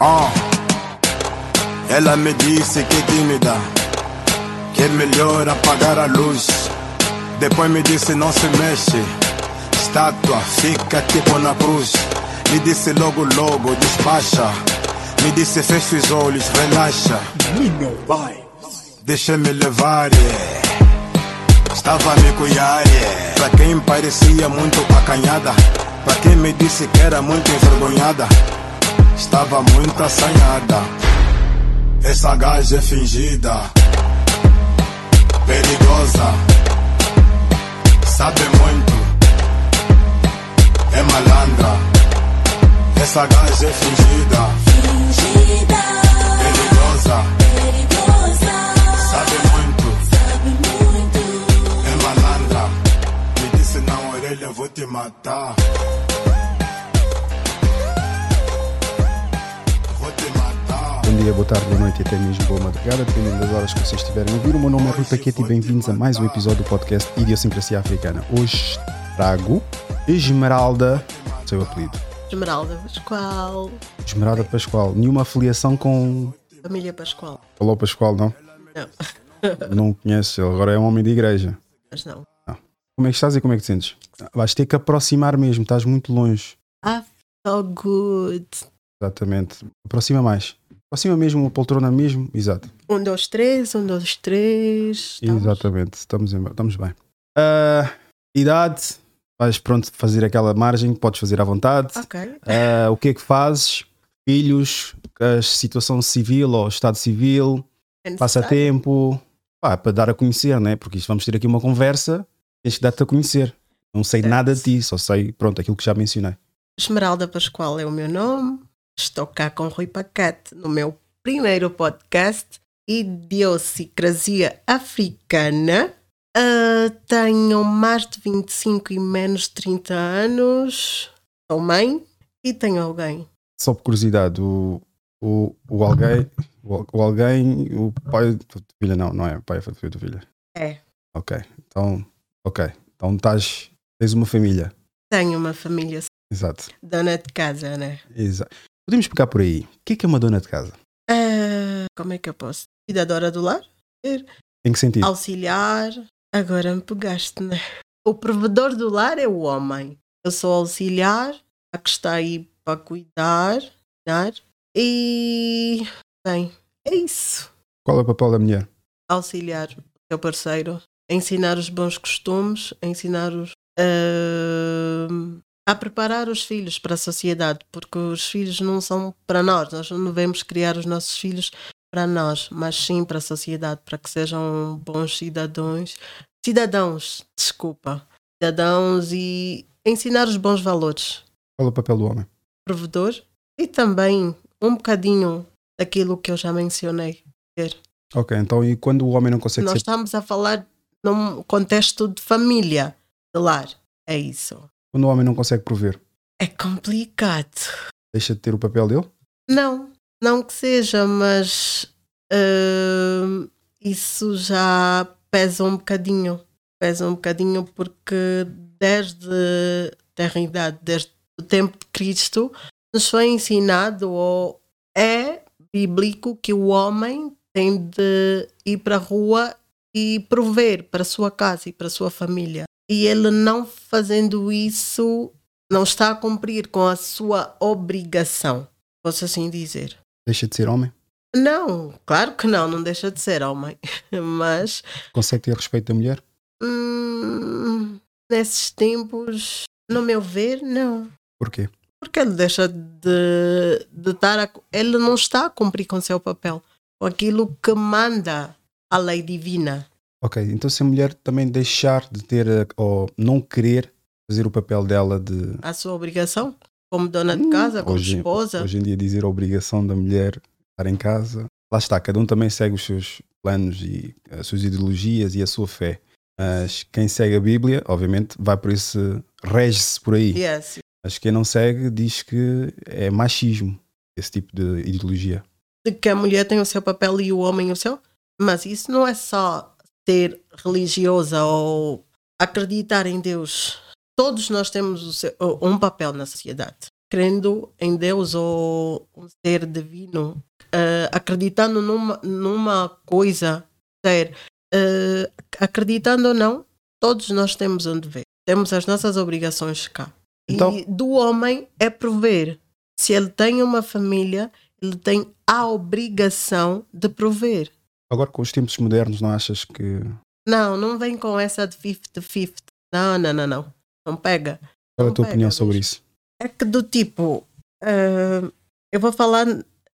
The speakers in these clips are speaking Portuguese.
Ah. Ela me disse que é tímida, que é melhor apagar a luz. Depois me disse não se mexe, estátua fica tipo na cruz. Me disse logo logo despacha, me disse fecha os olhos, relaxa. Deixa-me levar, yeah. Estava a me cuidar, yeah. Pra quem parecia muito acanhada, pra quem me disse que era muito envergonhada, estava muito assanhada. Essa gaja é fingida, perigosa, sabe muito, é malandra. Essa gaja é fingida, Fingida, perigosa, perigosa, sabe muito, sabe muito. é malandra. Me disse na orelha, vou te matar. Bom dia, boa tarde, boa noite e até mesmo boa madrugada, dependendo das horas que vocês estiverem a ouvir. O meu nome é Rui Paquete e bem-vindos a mais um episódio do podcast Idiosincrasia Africana. Hoje trago Esmeralda, seu apelido. Esmeralda Pascoal, Esmeralda Pascoal. Nenhuma afiliação com. família Pascoal. Falou Pascoal, não? Não, Não conheces, ele agora é um homem de igreja. mas não. Como é que estás e como é que te sentes? Vais ter que aproximar mesmo, estás muito longe. Ah, so good. Exatamente. Aproxima mais. Aproxima mesmo, uma poltrona mesmo. Exato. Um, dois, três, um, dois, três. Estamos? Exatamente, estamos, em- estamos bem. Ah, idade, vais pronto fazer aquela margem, podes fazer à vontade. Ok. Ah, o que é que fazes? Filhos, a situação civil ou estado civil, É passatempo, pá, para dar a conhecer, né? Porque isto vamos ter aqui uma conversa, tens que dar-te a conhecer. Não sei nada de ti, só sei, pronto, aquilo que já mencionei. Esmeralda Pascoal é o meu nome. Estou cá com Rui Paquete no meu primeiro podcast, Idiosincrasia Africana. Ah, tenho mais de 25 e menos de 30 anos. Sou mãe e tenho alguém. Só por curiosidade, o, o, o alguém, o, o alguém, o pai da tua filha, não, não é o pai da tua filha. É. Ok, então, ok. Então estás, tens uma família. Tenho uma família Exato. dona de casa, né? Exato. Podemos pegar por aí. O que é que é uma dona de casa? Ah, como é que eu posso? Cuidadora do lar? Em que sentido? Auxiliar. Agora me pegaste, né? O provedor do lar é o homem. Eu sou auxiliar, a que está aí para cuidar. E. Bem, é isso. Qual é o papel da mulher? Auxiliar o seu parceiro, ensinar os bons costumes, ensinar os. ah, a preparar os filhos para a sociedade, porque os filhos não são para nós, nós não devemos criar os nossos filhos para nós, mas sim para a sociedade, para que sejam bons cidadãos, cidadãos, desculpa, cidadãos e ensinar os bons valores, Qual é o papel do homem? provedor e também um bocadinho daquilo que eu já mencionei. Ok, então e quando o homem não consegue Nós ser. estamos a falar num contexto de família, de lar, é isso. Quando o homem não consegue prover, É complicado. deixa de ter o papel dele? Não, não que seja, mas hum, isso já pesa um bocadinho. Pesa um bocadinho porque desde a eternidade, desde o tempo de Cristo, nos foi ensinado ou é bíblico que o homem tem de ir para a rua e prover para a sua casa e para a sua família. E ele não fazendo isso, não está a cumprir com a sua obrigação posso assim dizer. Deixa de ser homem? Não, claro que não, não deixa de ser homem. Mas Consegue ter respeito da mulher? hum, nesses tempos, no meu ver, não. Porquê? Porque ele deixa de, de estar a, ele não está a cumprir com o seu papel, com aquilo que manda a lei divina. Ok, então se a mulher também deixar de ter ou não querer fazer o papel dela de. A sua obrigação, como dona de casa, como Hum, hoje, esposa. Hoje em dia dizer a obrigação da mulher estar em casa. Lá está, cada um também segue os seus planos e as suas ideologias e a sua fé. Mas quem segue a Bíblia, obviamente, vai por esse. rege-se por aí. Yes. Mas quem não segue diz que é machismo, esse tipo de ideologia. de que a mulher tem o seu papel e o homem o seu, mas isso não é só ser religiosa ou acreditar em Deus. Todos nós temos um papel na sociedade. crendo em Deus ou um ser divino, eh, acreditando numa, numa coisa, ser, eh, acreditando ou não, todos nós temos um dever. Temos as nossas obrigações cá. Então- E do homem é prover. Se ele tem uma família, ele tem a obrigação de prover. Agora com os tempos modernos, não achas que. Não, não vem com essa de 50-50. Não, não, não, não. Não pega. Qual é a tua pega opinião sobre isso? É que do tipo, eh, eu vou falar,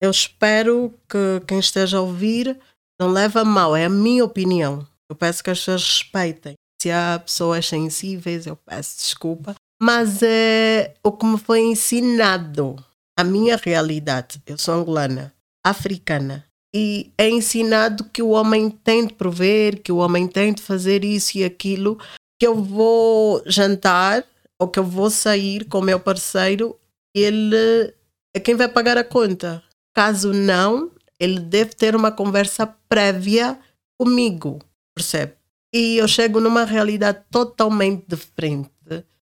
eu espero que quem esteja a ouvir não leve a mal, é a minha opinião. Eu peço que as pessoas respeitem. Se há pessoas sensíveis, eu peço desculpa. Mas é o que me foi ensinado, a minha realidade. Eu sou angolana, africana. E é ensinado que o homem tem de prover, que o homem tem de fazer isso e aquilo, que eu vou jantar ou que eu vou sair com o meu parceiro, ele é quem vai pagar a conta. Caso não, ele deve ter uma conversa prévia comigo, percebe? E eu chego numa realidade totalmente diferente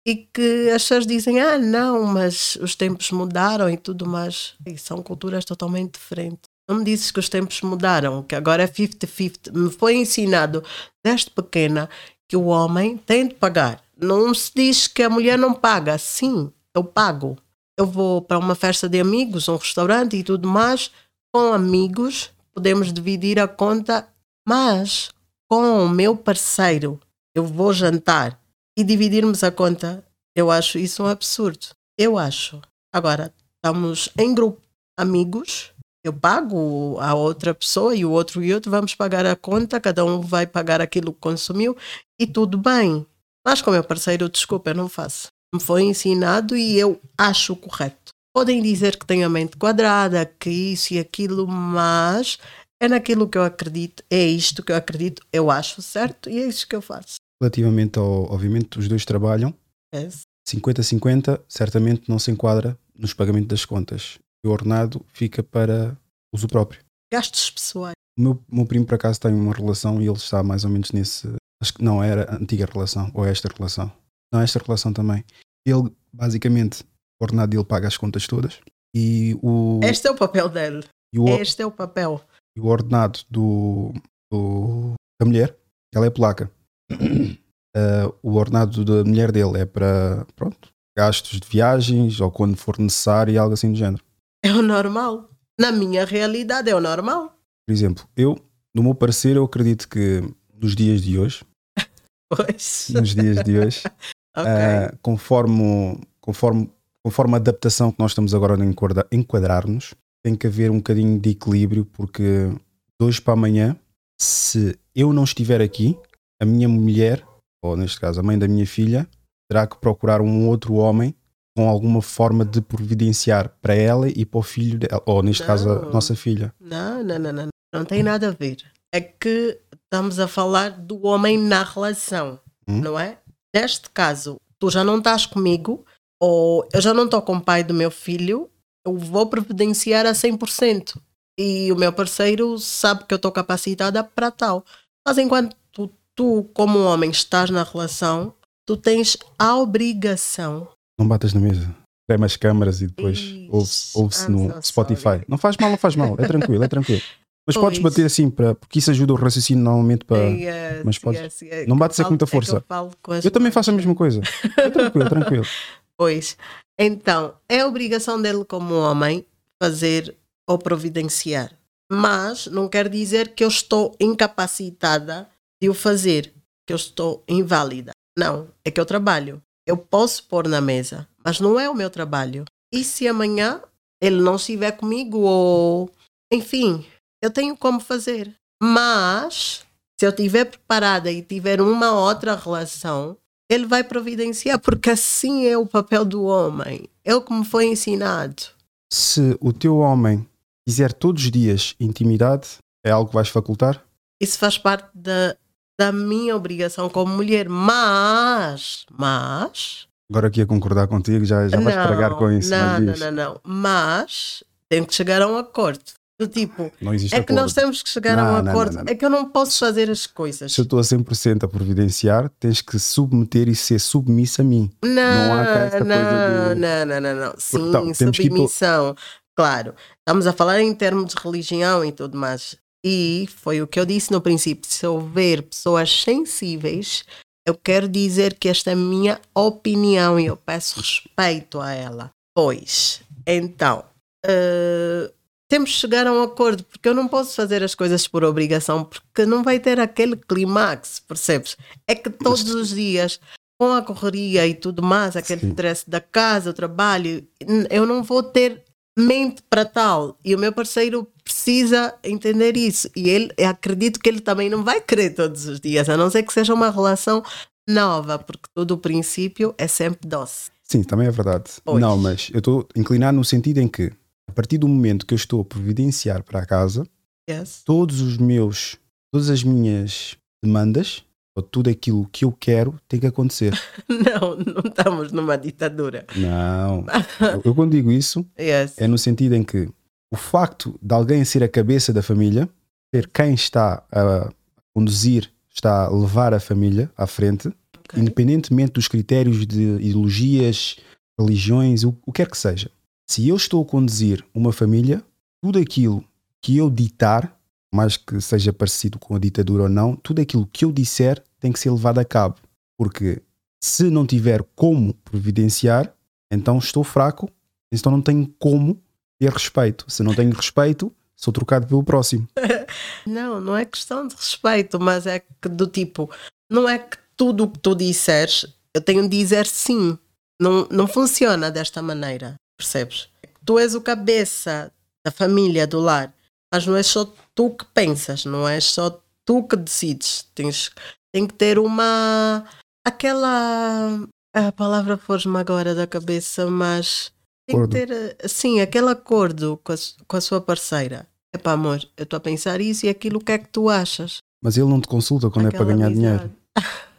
e que as pessoas dizem: ah, não, mas os tempos mudaram e tudo mais. E são culturas totalmente diferentes. Não me dizes que os tempos mudaram, que agora é 50-50. Me foi ensinado desde pequena que o homem tem de pagar. Não se diz que a mulher não paga. Sim, eu pago. Eu vou para uma festa de amigos, um restaurante e tudo mais. Com amigos, podemos dividir a conta, mas com o meu parceiro, eu vou jantar e dividirmos a conta. Eu acho isso um absurdo. Eu acho. Agora, estamos em grupo, amigos. Eu pago a outra pessoa e o outro e outro vamos pagar a conta, cada um vai pagar aquilo que consumiu e tudo bem. Mas com o meu parceiro, desculpa, eu não faço. Me foi ensinado e eu acho correto. Podem dizer que tenho a mente quadrada, que isso e aquilo, mas é naquilo que eu acredito, é isto que eu acredito, eu acho certo e é isso que eu faço. Relativamente ao. Obviamente, os dois trabalham, É 50-50, certamente não se enquadra nos pagamentos das contas. O ordenado fica para uso próprio. gastos pessoais. O meu, meu primo, por acaso, tem uma relação e ele está mais ou menos nesse. Acho que não era a antiga relação, ou esta relação. Não, esta relação também. Ele, basicamente, o ordenado dele paga as contas todas e o, Este é o papel dele. o, Este é o papel. e o ordenado do, do- da mulher, ela é polaca. Ah, o ordenado da mulher dele é para, pronto, gastos de viagens ou quando for necessário e algo assim do género. É o normal. Na minha realidade é o normal. Por exemplo, eu, no meu parecer, eu acredito que nos dias de hoje, Pois. nos dias de hoje, Ok. ah, conforme, conforme, conforme a adaptação que nós estamos agora a enquadra- enquadrar-nos, tem que haver um bocadinho de equilíbrio, porque de hoje para amanhã, se eu não estiver aqui, a minha mulher, ou neste caso a mãe da minha filha, terá que procurar um outro homem com alguma forma de providenciar para ela e para o filho dela, ou neste caso a Não. nossa filha. Não, não, não, não. Não tem nada a ver. É que estamos a falar do homem na relação, Hum. não é? Neste caso, tu já não estás comigo, ou eu já não estou com o pai do meu filho, eu vou providenciar a 100%. E o meu parceiro sabe que eu estou capacitada para tal. Mas enquanto tu, tu, como homem, estás na relação, tu tens a obrigação Não batas na mesa. Trema as câmaras e depois ouve- ouve-se I'm no so Spotify. sorry. Não faz mal, não faz mal. É tranquilo, é tranquilo. Mas podes Pois. bater assim, para, porque isso ajuda o raciocínio normalmente para. Yes, mas podes- yes, yes. não bates é com muita falo- é força. eu Eu também faço a mesma coisa. É tranquilo, tranquilo. Pois. Então, é obrigação dele como homem fazer ou providenciar. Mas não quer dizer que eu estou incapacitada de o fazer, que eu estou inválida. Não, é que eu trabalho. Eu posso pôr na mesa, mas não é o meu trabalho. E se amanhã ele não estiver comigo ou enfim, eu tenho como fazer. Mas se eu estiver preparada e tiver uma outra relação, ele vai providenciar, porque assim é o papel do homem. É o que me foi ensinado. Se o teu homem quiser todos os dias intimidade, é algo que vais facultar? Isso faz parte da, da minha obrigação como mulher. Mas, mas. Agora aqui a concordar contigo, já, já vais não, pregar com isso. Não, não, não, não. Mas tem que chegar a um acordo. Do tipo, Não existe é que acordo. nós temos que chegar a Não, um não, acordo. É que eu não posso fazer as coisas. Se eu estou a 100% a providenciar, tens que submeter e ser submissa a mim. Não, Não há cá esta não, coisa de- não, não, não, não. Sim, que pelo- submissão. Claro, estamos a falar em termos de religião e tudo mais. E foi o que eu disse no princípio: se houver pessoas sensíveis, eu quero dizer que esta é a minha opinião e eu peço respeito a ela. Pois, então, eh, temos que chegar a um acordo, porque eu não posso fazer as coisas por obrigação, porque não vai ter aquele clímax, percebes? É que todos os dias com a correria e tudo mais, aquele Sim. stress da casa, o trabalho, eu não vou ter mente para tal. E o meu parceiro precisa entender isso. E ele, acredito que ele também não vai querer todos os dias, a não ser que seja uma relação nova, porque todo o princípio é sempre doce. Sim, também é verdade. Pois. Não, mas eu estou inclinado no sentido em que, a partir do momento que eu estou a providenciar para a casa, Yes? todos os meus, todas as minhas demandas, ou tudo aquilo que eu quero, tem que acontecer. Não, não estamos numa ditadura. Não. Eu, eu quando digo isso, Yes. é no sentido em que o facto de alguém ser a cabeça da família, ser quem está a conduzir, está a levar a família à frente, Ok. independentemente dos critérios de ideologias, religiões, o, o que quer que seja. Se eu estou a conduzir uma família, tudo aquilo que eu ditar, mais que seja parecido com a ditadura ou não, tudo aquilo que eu disser tem que ser levado a cabo. Porque se não tiver como providenciar, então estou fraco, então não tenho como ter respeito. Se não tenho respeito, sou trocado pelo próximo. Não, não é questão de respeito, mas é que do tipo, não é que tudo o que tu disseres, eu tenho de dizer sim. Não, não funciona desta maneira, percebes? Tu és o cabeça da família, do lar, mas não é só tu que pensas, não é só tu que decides. Tens, tem que ter uma. aquela. A palavra foge-me agora da cabeça, mas tem que ter, assim, aquele acordo com a, com a sua parceira. Epá, amor, eu estou a pensar isso e aquilo, o que é que tu achas? Mas ele não te consulta quando é para Aquela ganhar amizade. dinheiro.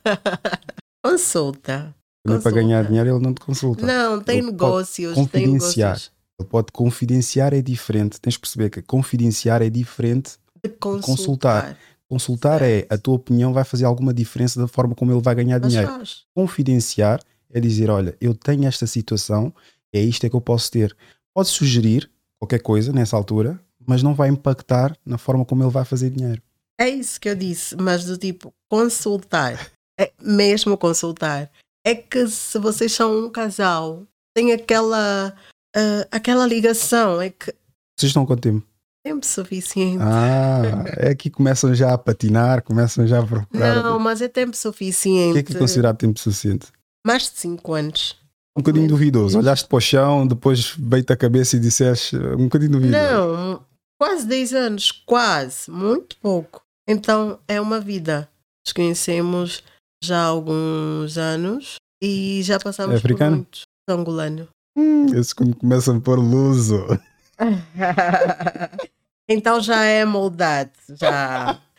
Consulta. Quando é para ganhar dinheiro, ele não te consulta. Não, tem Ele negócios, tem confidenciar. negócios Ele pode confidenciar é diferente. Tens que perceber que confidenciar é diferente. de consultar. consultar. Consultar é a tua opinião vai fazer alguma diferença da forma como ele vai ganhar Mas dinheiro. faz. Confidenciar é dizer, olha, eu tenho esta situação, é isto é que eu posso ter. Pode sugerir qualquer coisa nessa altura, mas não vai impactar na forma como ele vai fazer dinheiro. É isso que eu disse, mas do tipo, consultar, é mesmo consultar. É que se vocês são um casal, tem aquela, ah, aquela ligação, é que Vocês estão com tempo? tempo suficiente. Ah, é que começam já a patinar, começam já a procurar. Não, mas é tempo o suficiente. que é que é considerado tempo suficiente? Mais de 5 anos. Um bocadinho duvidoso. Olhaste para o chão, depois veio-te a cabeça e disseste um bocadinho duvidoso. Não, quase 10 anos, quase, muito pouco. Então é uma vida. Nos conhecemos já há alguns anos e já passamos É por muitos. Angolano. Hum, Esses quando começam a pôr luso. então já é moldado, já.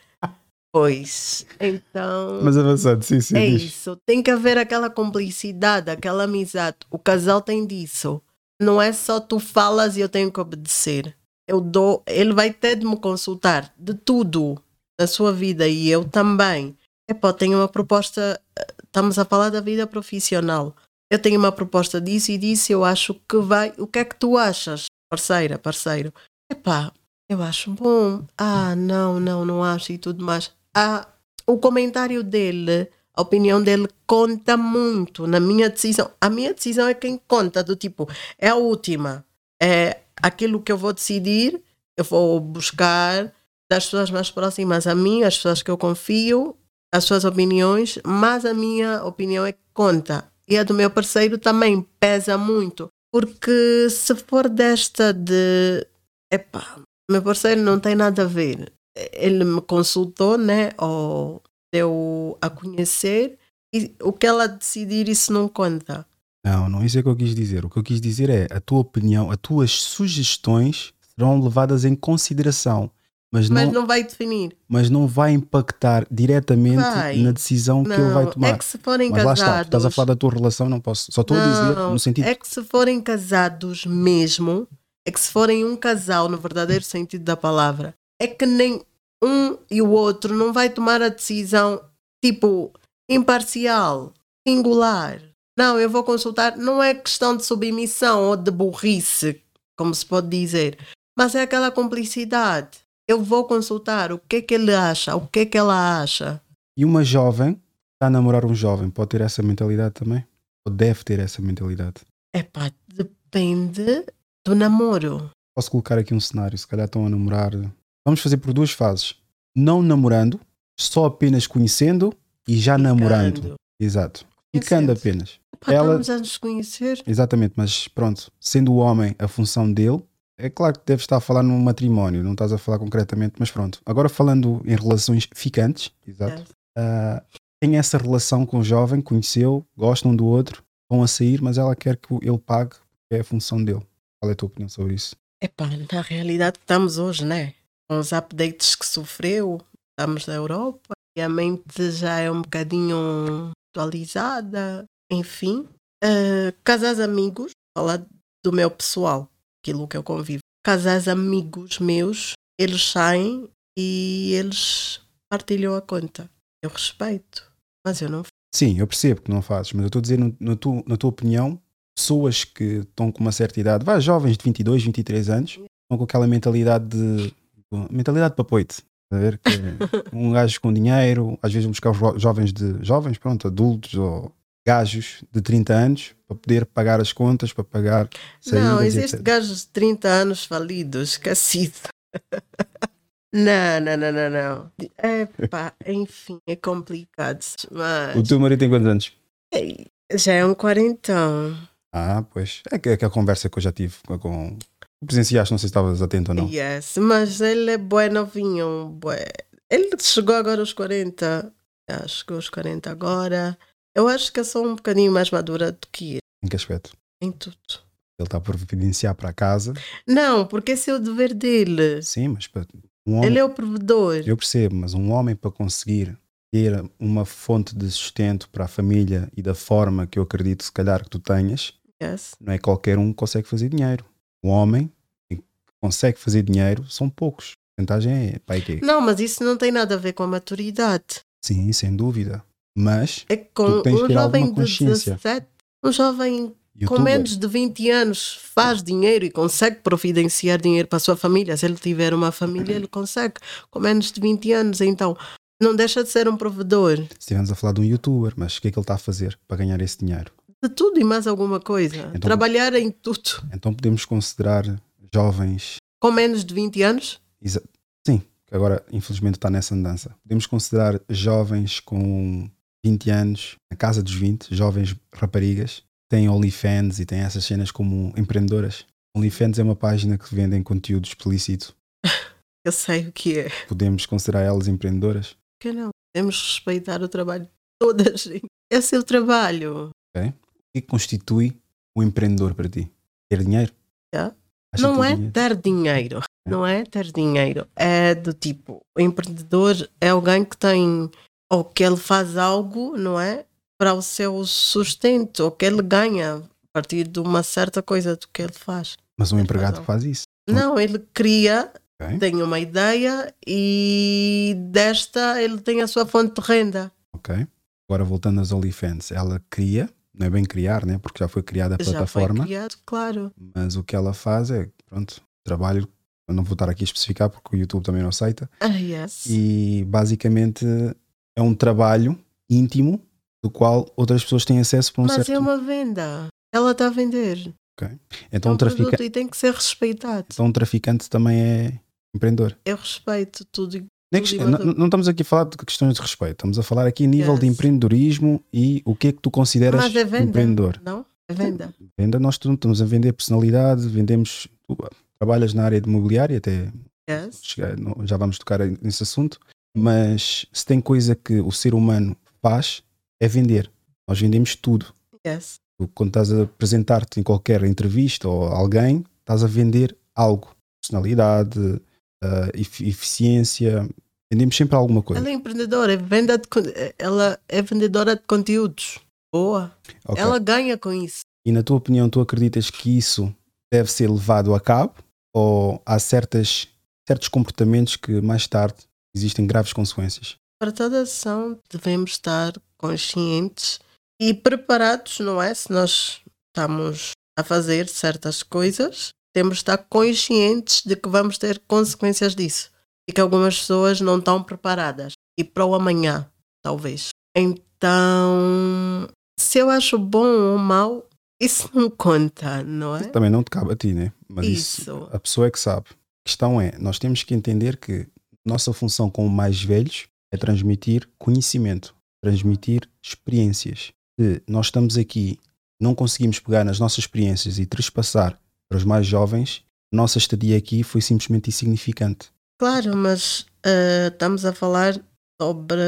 Pois, então. Mas avançando, sim, sim. é diz. isso. Tem que haver aquela complicidade, aquela amizade. O casal tem disso. Não é só tu falas e eu tenho que obedecer. Eu dou, ele vai ter de me consultar de tudo da sua vida e eu também. Epá, tenho uma proposta. Estamos a falar da vida profissional. Eu tenho uma proposta disso e disso. Eu acho que vai. O que é que tu achas, parceira, parceiro? Epá, eu acho bom. Ah, não, não, não acho e tudo mais. Ah, o comentário dele, a opinião dele conta muito na minha decisão. A minha decisão é quem conta, do tipo, é a última. É aquilo que eu vou decidir, eu vou buscar das pessoas mais próximas a mim, as pessoas que eu confio, as suas opiniões, mas a minha opinião é que conta. E a do meu parceiro também pesa muito. Porque se for desta de. Epá, meu parceiro não tem nada a ver. Ele me consultou, né? Ou deu a conhecer. E o que ela decidir, isso não conta. Não, não isso é o que eu quis dizer. O que eu quis dizer é a tua opinião, as tuas sugestões serão levadas em consideração, mas, Mas não, não vai definir. mas não vai impactar diretamente Vai. na decisão que ele vai Não, tomar. é que se forem mas lá está, tu casados. estás a falar da tua relação, não posso. Só estou a dizer Não, no sentido É que se forem casados mesmo, é que se forem um casal no verdadeiro sentido da palavra, é que nem um e o outro não vai tomar a decisão tipo imparcial, singular. Não, eu vou consultar. Não é questão de submissão ou de burrice, como se pode dizer, mas é aquela cumplicidade. Eu vou consultar o que é que ele acha, o que é que ela acha. E uma jovem, está a namorar um jovem, pode ter essa mentalidade também? Ou deve ter essa mentalidade? Epá, depende do namoro. Posso colocar aqui um cenário, se calhar estão a namorar. Vamos fazer por duas fases. Não namorando, só apenas conhecendo e já namorando. Ficando. Exato. Ficando apenas. Epá, Ela- Estamos a nos conhecer. Exatamente, mas pronto, sendo o homem a função dele, é claro que deves estar a falar num matrimónio, não estás a falar concretamente, mas pronto. Agora falando em relações ficantes, exato. Ah, tem essa relação com o jovem, conheceu, gostam um do outro, vão a sair, mas ela quer que ele pague, porque é a função dele. Qual é a tua opinião sobre isso? Epá, na realidade que estamos hoje, né? Com os updates que sofreu, estamos na Europa e a mente já é um bocadinho atualizada, enfim. Uh, casais amigos, falar do meu pessoal, aquilo que eu convivo. Casais amigos meus, eles saem e eles partilham a conta. Eu respeito, mas eu não Sim, eu percebo que não fazes, mas eu estou a dizer, na tua, na tua opinião, pessoas que estão com uma certa idade, vá, jovens de 22, 23 anos, estão com aquela mentalidade de. Mentalidade de papoite. A ver que um gajo com dinheiro, às vezes buscar os jo- jovens de. jovens, pronto, adultos ou gajos de 30 anos para poder pagar as contas, para pagar Não, existe gajos de 30 anos falidos, esquecido. Não, não, não, não, não. Epá, enfim, é complicado. Mas O teu marido tem quantos anos? já é um quarentão. Ah, pois. É é que a conversa que eu já tive com. Presenciaste, não sei se estavas atento ou não. Yes, mas ele é bué novinho. Bué. Ele chegou agora aos 40. Já chegou aos 40 agora. Eu acho que eu sou um bocadinho mais madura do que ele, Em que aspecto? em tudo. Ele está a providenciar para casa. Não, porque esse é o dever dele. Sim, mas para um homem. Ele é o provedor. Eu percebo, mas um homem para conseguir ter uma fonte de sustento para a família e da forma que eu acredito, se calhar, que tu tenhas, Yes. não é qualquer um que consegue fazer dinheiro. Um homem que consegue fazer dinheiro são poucos. A porcentagem é pai quê? Não, mas isso não tem nada a ver com a maturidade. Sim, sem dúvida. Mas, É que com um jovem de consciência. 17, um jovem com youtuber, menos de 20 anos faz dinheiro e consegue providenciar dinheiro para a sua família. Se ele tiver uma família, ele consegue. Com menos de 20 anos, então não deixa de ser um provedor se estivermos a falar de um youtuber, mas o que é que ele está a fazer para ganhar esse dinheiro? De tudo e mais alguma coisa. Então- Trabalhar em tudo. Então podemos considerar jovens Com menos de 20 anos, Exa- Sim, que agora infelizmente está nessa andança. Podemos considerar jovens com 20 anos, na casa dos 20, jovens raparigas, têm OnlyFans e têm essas cenas como empreendedoras. OnlyFans é uma página que vendem conteúdo explícito. eu sei o que é. Podemos considerar elas empreendedoras? Que não. Temos respeitar o trabalho de toda a gente. É o seu trabalho. O que é que constitui um empreendedor para ti? Ter dinheiro? Acha não é dinheiro? ter dinheiro. Não é ter dinheiro. É do tipo, o empreendedor é alguém que tem, ou que ele faz algo, não é? Para o seu sustento, ou que ele ganha a partir de uma certa coisa do que ele faz. Mas um Tens empregado razão. faz isso. Não, ele cria, Ok? tem uma ideia e desta ele tem a sua fonte de renda. Ok. Agora voltando às OnlyFans, ela cria, não é bem criar, né? porque já foi criada a Já foi plataforma. criado, claro. mas o que ela faz é, pronto, trabalho, eu não vou estar aqui a especificar porque o YouTube também não aceita, Ah, yes. e basicamente é um trabalho íntimo do qual outras pessoas têm acesso por um Mas certo... é uma venda. Ela está a vender. então, é um um trafica... produto e tem que ser respeitado. então um traficante também é empreendedor. Eu respeito tudo. Que- não, não estamos aqui a falar de questões de respeito, estamos a falar aqui a nível de Yes. empreendedorismo e o que é que tu consideras Mas é venda. empreendedor. Não? É venda. Venda, nós estamos a vender personalidade, vendemos. Tu trabalhas na área de mobiliário, até Yes. chegar- já vamos tocar nesse assunto, mas se tem coisa que o ser humano faz é vender. Nós vendemos tudo. Yes. Tu, quando estás a apresentar-te em qualquer entrevista ou alguém, estás a vender algo. Personalidade, ah, efi- eficiência. Vendemos sempre alguma coisa. Ela é empreendedora, é venda de, ela é vendedora de conteúdos. Boa. Ok. Ela ganha com isso. E na tua opinião, tu acreditas que isso deve ser levado a cabo ou há certas, certos comportamentos que mais tarde existem graves consequências? Para toda ação devemos estar conscientes e preparados, não é? Se nós estamos a fazer certas coisas, temos de estar conscientes de que vamos ter consequências disso e que algumas pessoas não estão preparadas e para o amanhã, talvez. Então, se eu acho bom ou mau, isso não conta, não é? Também não te cabe a ti, né? Mas isso, Isso. a pessoa é que sabe. A questão é, nós temos que entender que nossa função como mais velhos é transmitir conhecimento, transmitir experiências. Se nós estamos aqui, não conseguimos pegar nas nossas experiências e trespassar para os mais jovens, nossa estadia aqui foi simplesmente insignificante. Claro, mas eh, estamos a falar sobre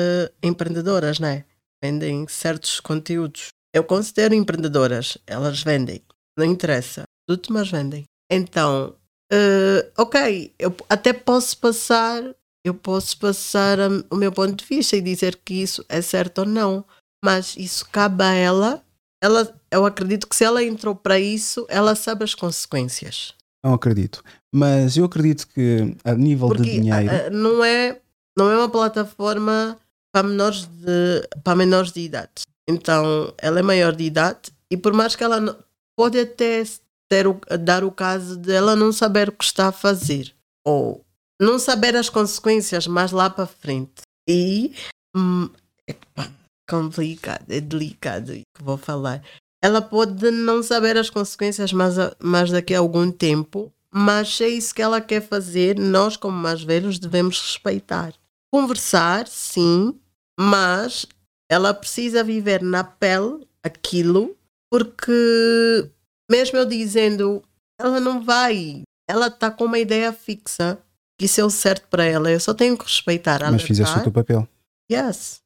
empreendedoras, não é? Vendem certos conteúdos. Eu considero empreendedoras, elas vendem, não interessa, tudo mas vendem. Então, eh, ok, eu até posso passar, eu posso passar a- o meu ponto de vista e dizer que isso é certo ou não, mas isso cabe a ela. Ela, eu acredito que se ela entrou para isso, ela sabe as consequências. Não acredito. Mas eu acredito que a nível de Porque dinheiro. ah, ah, não é, não é uma plataforma para menores de, para menores de idade. Então, ela é maior de idade e por mais que ela não- pode até ter o- dar o caso de ela não saber o que está a fazer ou não saber as consequências mais lá para frente. E hum, epá, complicado, é delicado o que vou falar. Ela pode não saber as consequências mais, mais daqui a algum tempo, mas se é isso que ela quer fazer, nós, como mais velhos, devemos respeitar. Conversar, sim, mas ela precisa viver na pele aquilo, porque mesmo eu dizendo, ela não vai, ela está com uma ideia fixa, que isso é o certo para ela, eu só tenho que respeitar. mas fizeste o alertar. teu papel. Yes.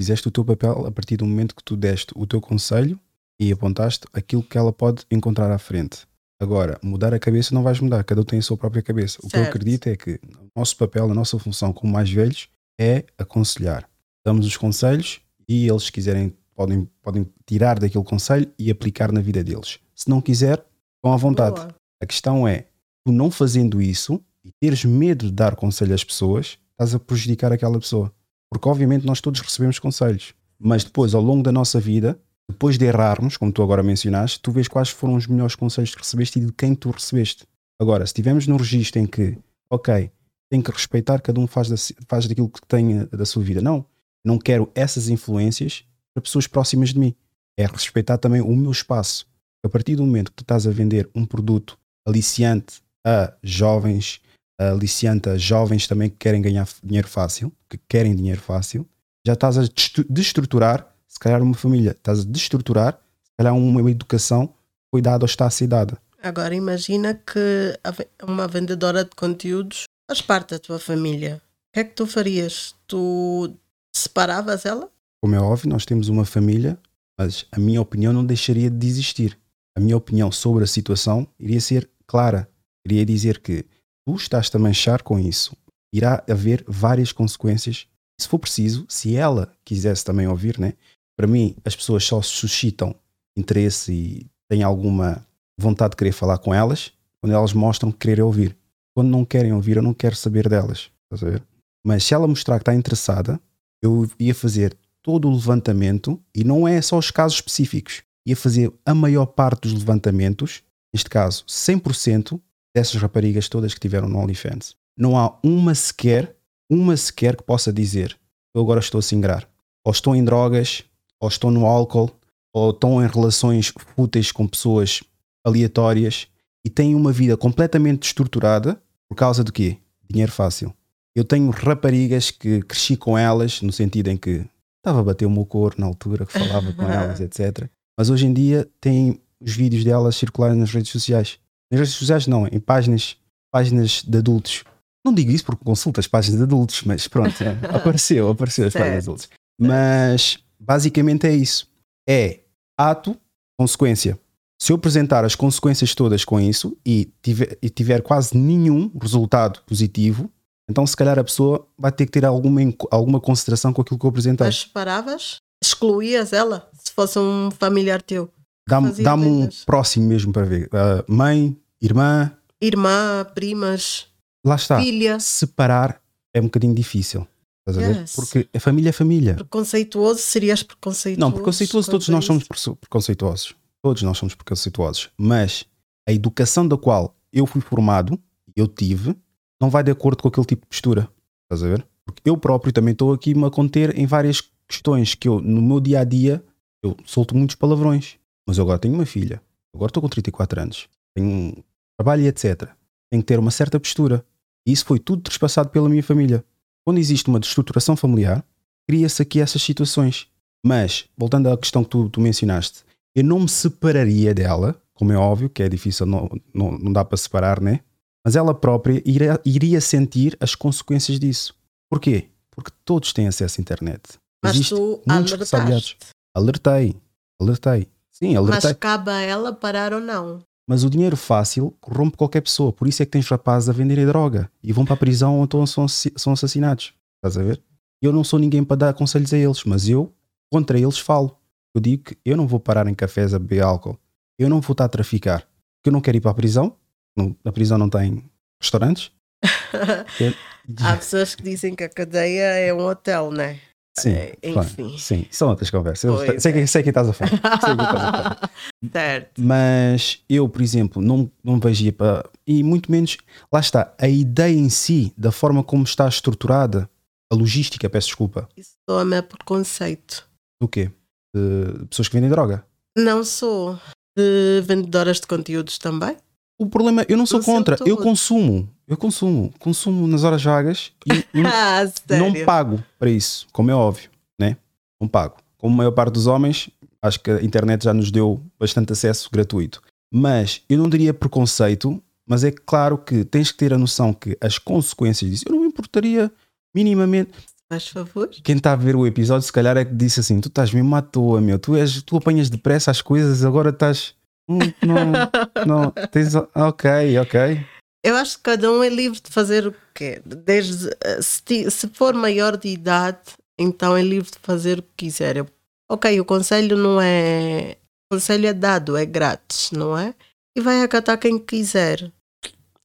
Fizeste o teu papel a partir do momento que tu deste o teu conselho e apontaste aquilo que ela pode encontrar à frente. Agora, mudar a cabeça não vais mudar, cada um tem a sua própria cabeça. O que eu Certo. acredito é que o nosso papel, a nossa função como mais velhos é aconselhar. Damos os conselhos e eles, se quiserem, podem, podem tirar daquele conselho e aplicar na vida deles. Se não quiser, estão à vontade. Boa. A questão é, tu não fazendo isso e teres medo de dar conselho às pessoas, estás a prejudicar aquela pessoa. Porque obviamente nós todos recebemos conselhos. Mas depois, ao longo da nossa vida, depois de errarmos, como tu agora mencionaste, tu vês quais foram os melhores conselhos que recebeste e de quem tu recebeste. Agora, se estivermos no registro em que, ok, tem que respeitar, cada um faz, da, faz daquilo que tem da sua vida. Não, não quero essas influências para pessoas próximas de mim. É respeitar também o meu espaço. A partir do momento que tu estás a vender um produto aliciante a jovens, aliciante a jovens também que querem ganhar dinheiro fácil, que querem dinheiro fácil, já estás a destru- destruturar, calhar, uma família, estás a destruturar, se calhar, uma educação foi dada ou está a ser dada. Agora imagina que uma vendedora de conteúdos faz parte da tua família. O que é que tu farias? Tu separavas ela? Como é óbvio, nós temos uma família, mas a minha opinião não deixaria de existir. A minha opinião sobre a situação iria ser clara. Iria dizer que tu estás-te a manchar com isso. Irá haver várias consequências. Se for preciso, se ela quisesse também ouvir, né? Para mim, as pessoas só suscitam interesse e têm alguma vontade de querer falar com elas quando elas mostram que querem ouvir. Quando não querem ouvir, eu não quero saber delas. A ver? Mas se ela mostrar que está interessada, eu ia fazer todo o levantamento e não é só os casos específicos. Ia fazer a maior parte dos levantamentos, neste caso 100% dessas raparigas todas que tiveram no OnlyFans. Não há uma sequer, uma sequer que possa dizer eu agora estou a singrar. Ou estão em drogas, ou estão no álcool, ou estão em relações fúteis com pessoas aleatórias e têm uma vida completamente estruturada por causa do quê? Dinheiro fácil. Eu tenho raparigas que cresci com elas, no sentido em que estava a bater o meu cor na altura, que falava com elas, etc. Mas hoje em dia tem os vídeos delas circularem nas redes sociais. Nas redes sociais não, em páginas, páginas de adultos. Não digo isso porque consulto as páginas de adultos, mas pronto, apareceu, apareceu as páginas de adultos. Mas basicamente é isso. É ato, consequência. Se eu apresentar as consequências todas com isso e tiver, e tiver quase nenhum resultado positivo, então se calhar a pessoa vai ter que ter alguma, alguma consideração com aquilo que eu apresentei. Mas separavas? Excluías ela? Se fosse um familiar teu? Dá-me dá-me um próximo mesmo para ver. Ah, mãe, irmã, Irmã, primas, lá está. filha. Separar é um bocadinho difícil. Estás a ver? Yes. Porque a família é família. Preconceituoso, serias preconceituoso. Não, preconceituoso, todos nós somos preconceituosos. Todos nós somos preconceituosos. Mas a educação da qual eu fui formado eu tive não vai de acordo com aquele tipo de postura. Estás a ver? Porque eu próprio também estou aqui me a conter em várias questões que eu, no meu dia a dia, eu solto muitos palavrões. Mas eu agora tenho uma filha. Agora estou com 34 anos. Tenho um trabalho e etc. Tenho que ter uma certa postura. E isso foi tudo trespassado pela minha família. Quando existe uma destruturação familiar, cria-se aqui essas situações. Mas, voltando à questão que tu, tu mencionaste, eu não me separaria dela, como é óbvio, que é difícil, não, não, não dá para separar, né? Mas ela própria iria, iria sentir as consequências disso. Porquê? Porque todos têm acesso à internet. Mas Existe tu alertaste. Alertei, alertei. Sim, alertei. Mas cabe a ela parar ou não. Mas o dinheiro fácil corrompe qualquer pessoa. Por isso é que tens rapazes a venderem droga e vão para a prisão ou então são, são assassinados. Estás a ver? Eu não sou ninguém para dar conselhos a eles, mas eu, contra eles, falo. Eu digo que eu não vou parar em cafés a beber álcool. Eu não vou estar a traficar. Porque eu não quero ir para a prisão. Não- a prisão não tem restaurantes. Há pessoas que dizem que a cadeia é um hotel, né? Sim, É, enfim. sim, são outras conversas. Eu sei, é. sei que estás a falar. Sei que estás a falar. certo. Mas eu, por exemplo, não, não vejo para. E muito menos. Lá está, a ideia em si, da forma como está estruturada, a logística, peço desculpa, Isso soa-me a preconceito. do quê? De pessoas que vendem droga. Não sou de vendedoras de conteúdos também. O problema, eu não sou contra, eu consumo. Eu consumo. Consumo nas horas vagas e Ah, não pago para isso, como é óbvio, né? Não pago. Como a maior parte dos homens, acho que a internet já nos deu bastante acesso gratuito. Mas eu não diria preconceito, mas é claro que tens que ter a noção que as consequências disso, eu não me importaria minimamente. Faz favor. Quem está a ver o episódio, se calhar é que disse assim: tu estás mesmo à toa, meu, tu, és, tu apanhas depressa as coisas, agora estás. Hum, não, não, tens. Ok, ok. Eu acho que cada um é livre de fazer o que quer. Desde, eh, se, se for maior de idade, então é livre de fazer o que quiser. Eu- ok, o conselho não é. O conselho é dado, é grátis, não é? E vai acatar quem quiser.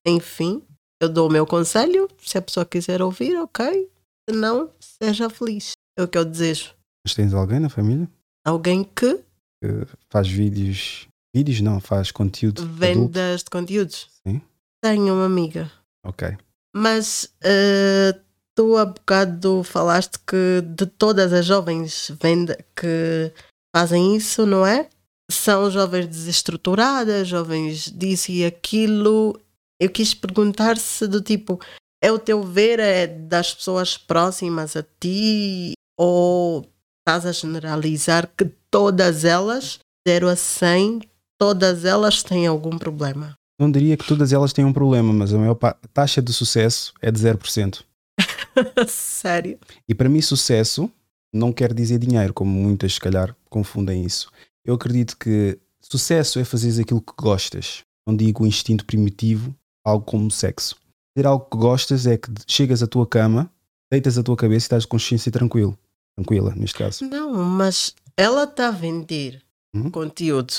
Enfim, eu dou o meu conselho. Se a pessoa quiser ouvir, ok. Se não, seja feliz. É o que eu desejo. Mas tens alguém na família Alguém que que faz vídeos. Vídeos não, faz conteúdo. adulto? vendas de conteúdos. Sim. Tenho uma amiga. Ok. Mas eh, tu há bocado falaste que de todas as jovens venda que fazem isso, não é? São jovens desestruturadas, jovens disso e aquilo. Eu quis perguntar se do tipo, é o teu ver é das pessoas próximas a ti ou estás a generalizar que todas elas, 0 a 100, todas elas têm algum problema? Não diria que todas elas têm um problema, mas a maior taxa de sucesso é de 0%. Sério? E para mim, sucesso não quer dizer dinheiro, como muitas, se calhar, confundem isso. Eu acredito que sucesso é fazer aquilo que gostas. Não digo o instinto primitivo, algo como sexo. Fazer algo que gostas é que chegas à tua cama, deitas a tua cabeça e estás de consciência tranquilo. Tranquila, neste caso. Não, mas ela está a vender Uhum. conteúdo.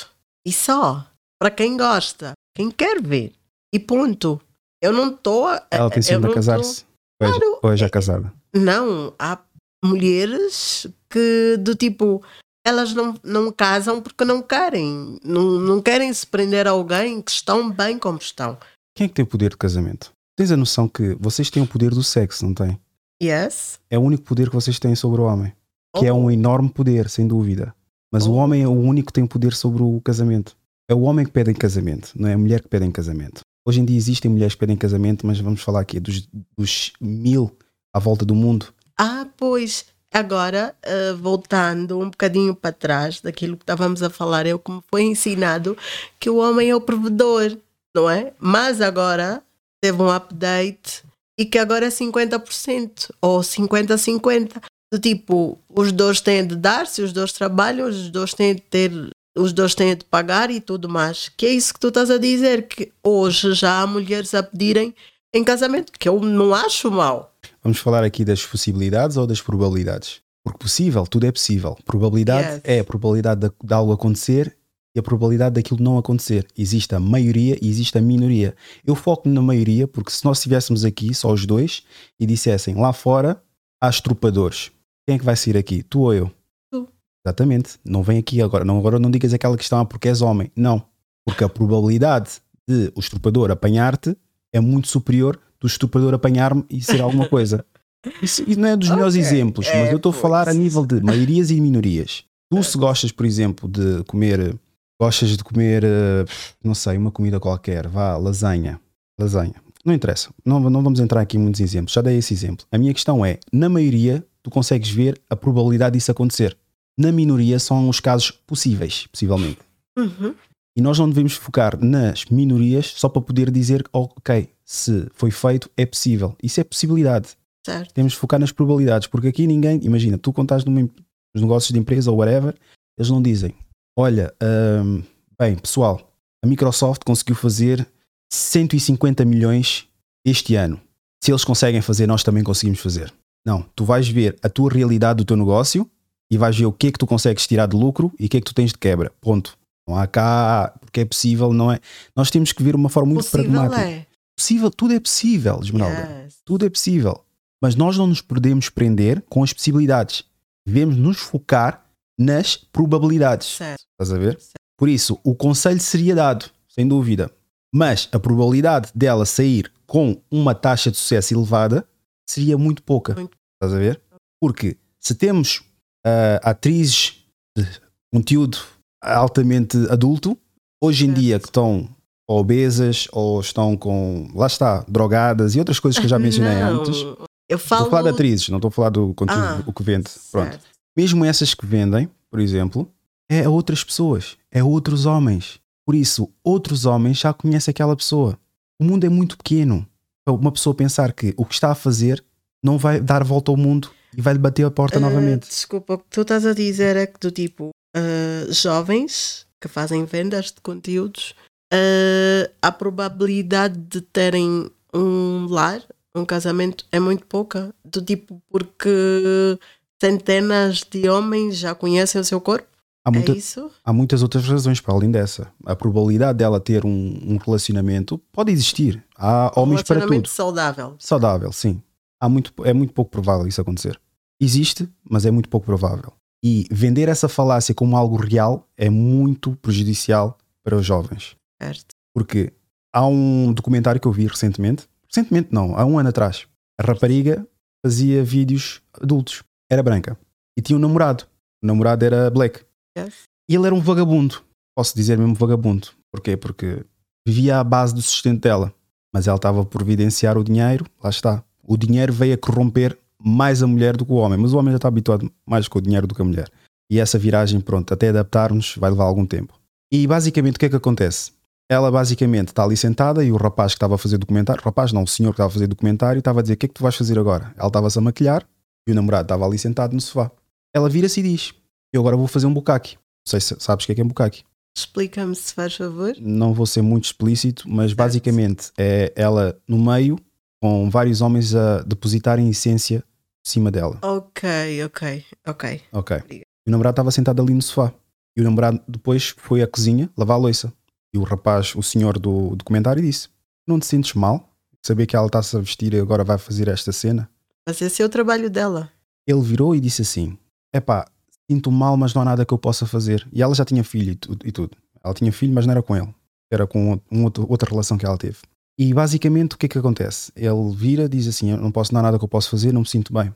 E só. Para quem gosta. Quem quer ver. E ponto. Eu não estou. a- Ela tem não a casar-se. É já- Claro. Ou é já casada. tô- Não, há mulheres que, do tipo, elas não, não casam porque não querem. Não, não querem se prender a alguém que estão bem como estão. Quem é que tem o poder de casamento? Tens a noção que vocês têm o poder do sexo, não têm? Yes? É o único poder que vocês têm sobre o homem. Que é Oh. um enorme poder, sem dúvida. Mas o Oh. homem é o único que tem poder sobre o casamento. É o homem que pede em casamento, não é a mulher que pede em casamento. Hoje em dia existem mulheres que pedem casamento, mas vamos falar aqui dos, dos mil à volta do mundo. Ah, pois. Agora, eh, voltando um bocadinho para trás daquilo que estávamos a falar, eu como foi ensinado que o homem é o provedor, não é? Mas agora teve um update e que agora é 50% ou 50-50. Do tipo, os dois têm de dar, se os dois trabalham, os dois têm de ter, os dois têm de pagar e tudo mais. Que é isso que tu estás a dizer, que hoje já há mulheres a pedirem em casamento, que eu não acho mal. Vamos falar aqui das possibilidades ou das probabilidades? Porque possível, tudo é possível. Probabilidade Yes. é a probabilidade de, de algo acontecer e a probabilidade daquilo não acontecer. Existe a maioria e existe a minoria. Eu foco na maioria porque se nós estivéssemos aqui, só os dois, e dissessem lá fora há estrupadores, quem é que vai sair aqui? Tu ou eu? Tu. Exatamente. Não vem aqui agora. Não, agora não digas aquela questão ah, porque és homem. Não. Porque a probabilidade de o estrupador apanhar-te é muito superior do estrupador apanhar-me e ser alguma coisa. Isso, isso não é dos melhores Ok. exemplos, É, mas eu estou a falar a nível de maiorias e minorias. Tu, se gostas, por exemplo, de comer, gostas de comer, eh, não sei, uma comida qualquer, vá, lasanha, lasanha, não interessa, não, não vamos entrar aqui em muitos exemplos, já dei esse exemplo. A minha questão é, na maioria, tu consegues ver a probabilidade disso acontecer. Na minoria, são os casos possíveis, possivelmente. Uhum. E nós não devemos focar nas minorias só para poder dizer, ok, se foi feito, é possível. Isso é possibilidade. Certo. Temos de focar nas probabilidades, porque aqui ninguém, imagina, tu contas numa, nos negócios de empresa ou whatever, eles não dizem, olha, hum, bem, pessoal, a Microsoft conseguiu fazer 150 milhões este ano. Se eles conseguem fazer, nós também conseguimos fazer. Não, tu vais ver a tua realidade do teu negócio e vais ver o que é que tu consegues tirar de lucro e o que é que tu tens de quebra. Ponto. Não há cá, porque é possível, não é? Nós temos que ver uma forma muito Possível pragmática. é. Possível, tudo é possível, Esmeralda. Yes. Tudo é possível. Mas nós não nos podemos prender com as possibilidades. Devemos nos focar nas probabilidades. Certo. Estás a ver? Certo. Por isso, o conselho seria dado, sem dúvida. Mas a probabilidade dela sair com uma taxa de sucesso elevada seria muito pouca. Muito. Estás a ver? Porque se temos ah, atrizes de conteúdo altamente adulto, hoje em Certo. dia que estão obesas ou estão com, lá está, drogadas e outras coisas que eu já mencionei Não, antes. Eu Estou falo. a falar de atrizes, não estou a falar do conteúdo, Ah, o que vende. Pronto. certo. Mesmo essas que vendem, por exemplo, é a outras pessoas, é outros homens. Por isso, outros homens já conhecem aquela pessoa. O mundo é muito pequeno para uma pessoa pensar que o que está a fazer não vai dar volta ao mundo e vai lhe bater a porta Ah, novamente. Desculpa, o que tu estás a dizer é que do tipo ah, jovens que fazem vendas de conteúdos, ah, a probabilidade de terem um lar, um casamento, é muito pouca. Do tipo, porque centenas de homens já conhecem o seu corpo. Há, muita- É isso? há muitas outras razões para além dessa. A probabilidade dela ter um, um relacionamento pode existir. Há homens para tudo. Saudável. Saudável, sim. Há muito, é muito pouco provável isso acontecer. Existe, mas é muito pouco provável. E vender essa falácia como algo real é muito prejudicial para os jovens. Certo. Porque há um documentário que eu vi recentemente, recentemente não, há um ano atrás. A rapariga fazia vídeos adultos, era branca e tinha um namorado. O namorado era black. Yes. E ele era um vagabundo. Posso dizer mesmo vagabundo. Porquê? Porque vivia à base do sustento dela. Mas ela estava a providenciar o dinheiro, lá está. O dinheiro veio a corromper mais a mulher do que o homem. Mas o homem já está habituado mais com o dinheiro do que a mulher. E essa viragem, pronto, até adaptarmos vai levar algum tempo. E basicamente o que é que acontece? Ela basicamente está ali sentada e o rapaz que estava a fazer documentário, rapaz não, o senhor que estava a fazer documentário, estava a dizer: O que é que tu vais fazer agora? Ela estava-se a maquilhar e o namorado estava ali sentado no sofá. Ela vira-se e diz: Eu agora vou fazer um bucaque. Não sei se sabes o que é que é um bucaque. Explica-me se faz favor. Não vou ser muito explícito, mas basicamente é ela no meio com vários homens a depositarem essência por cima dela. Ok, ok, ok. Ok. E o namorado estava sentado ali no sofá. E o namorado depois foi à cozinha lavar a louça. E o rapaz, o senhor do documentário, disse: Não te sentes mal? Saber que ela está-se a vestir e agora vai fazer esta cena? Mas esse é o trabalho dela. Ele virou e disse assim: Epá, sinto mal, mas não há nada que eu possa fazer. E ela já tinha filho e, e tudo. Ela tinha filho, mas não era com ele. Era com um outro- outra relação que ela teve. E basicamente o que é que acontece? Ele vira, diz assim: Eu não posso dar nada que eu possa fazer, não me sinto bem.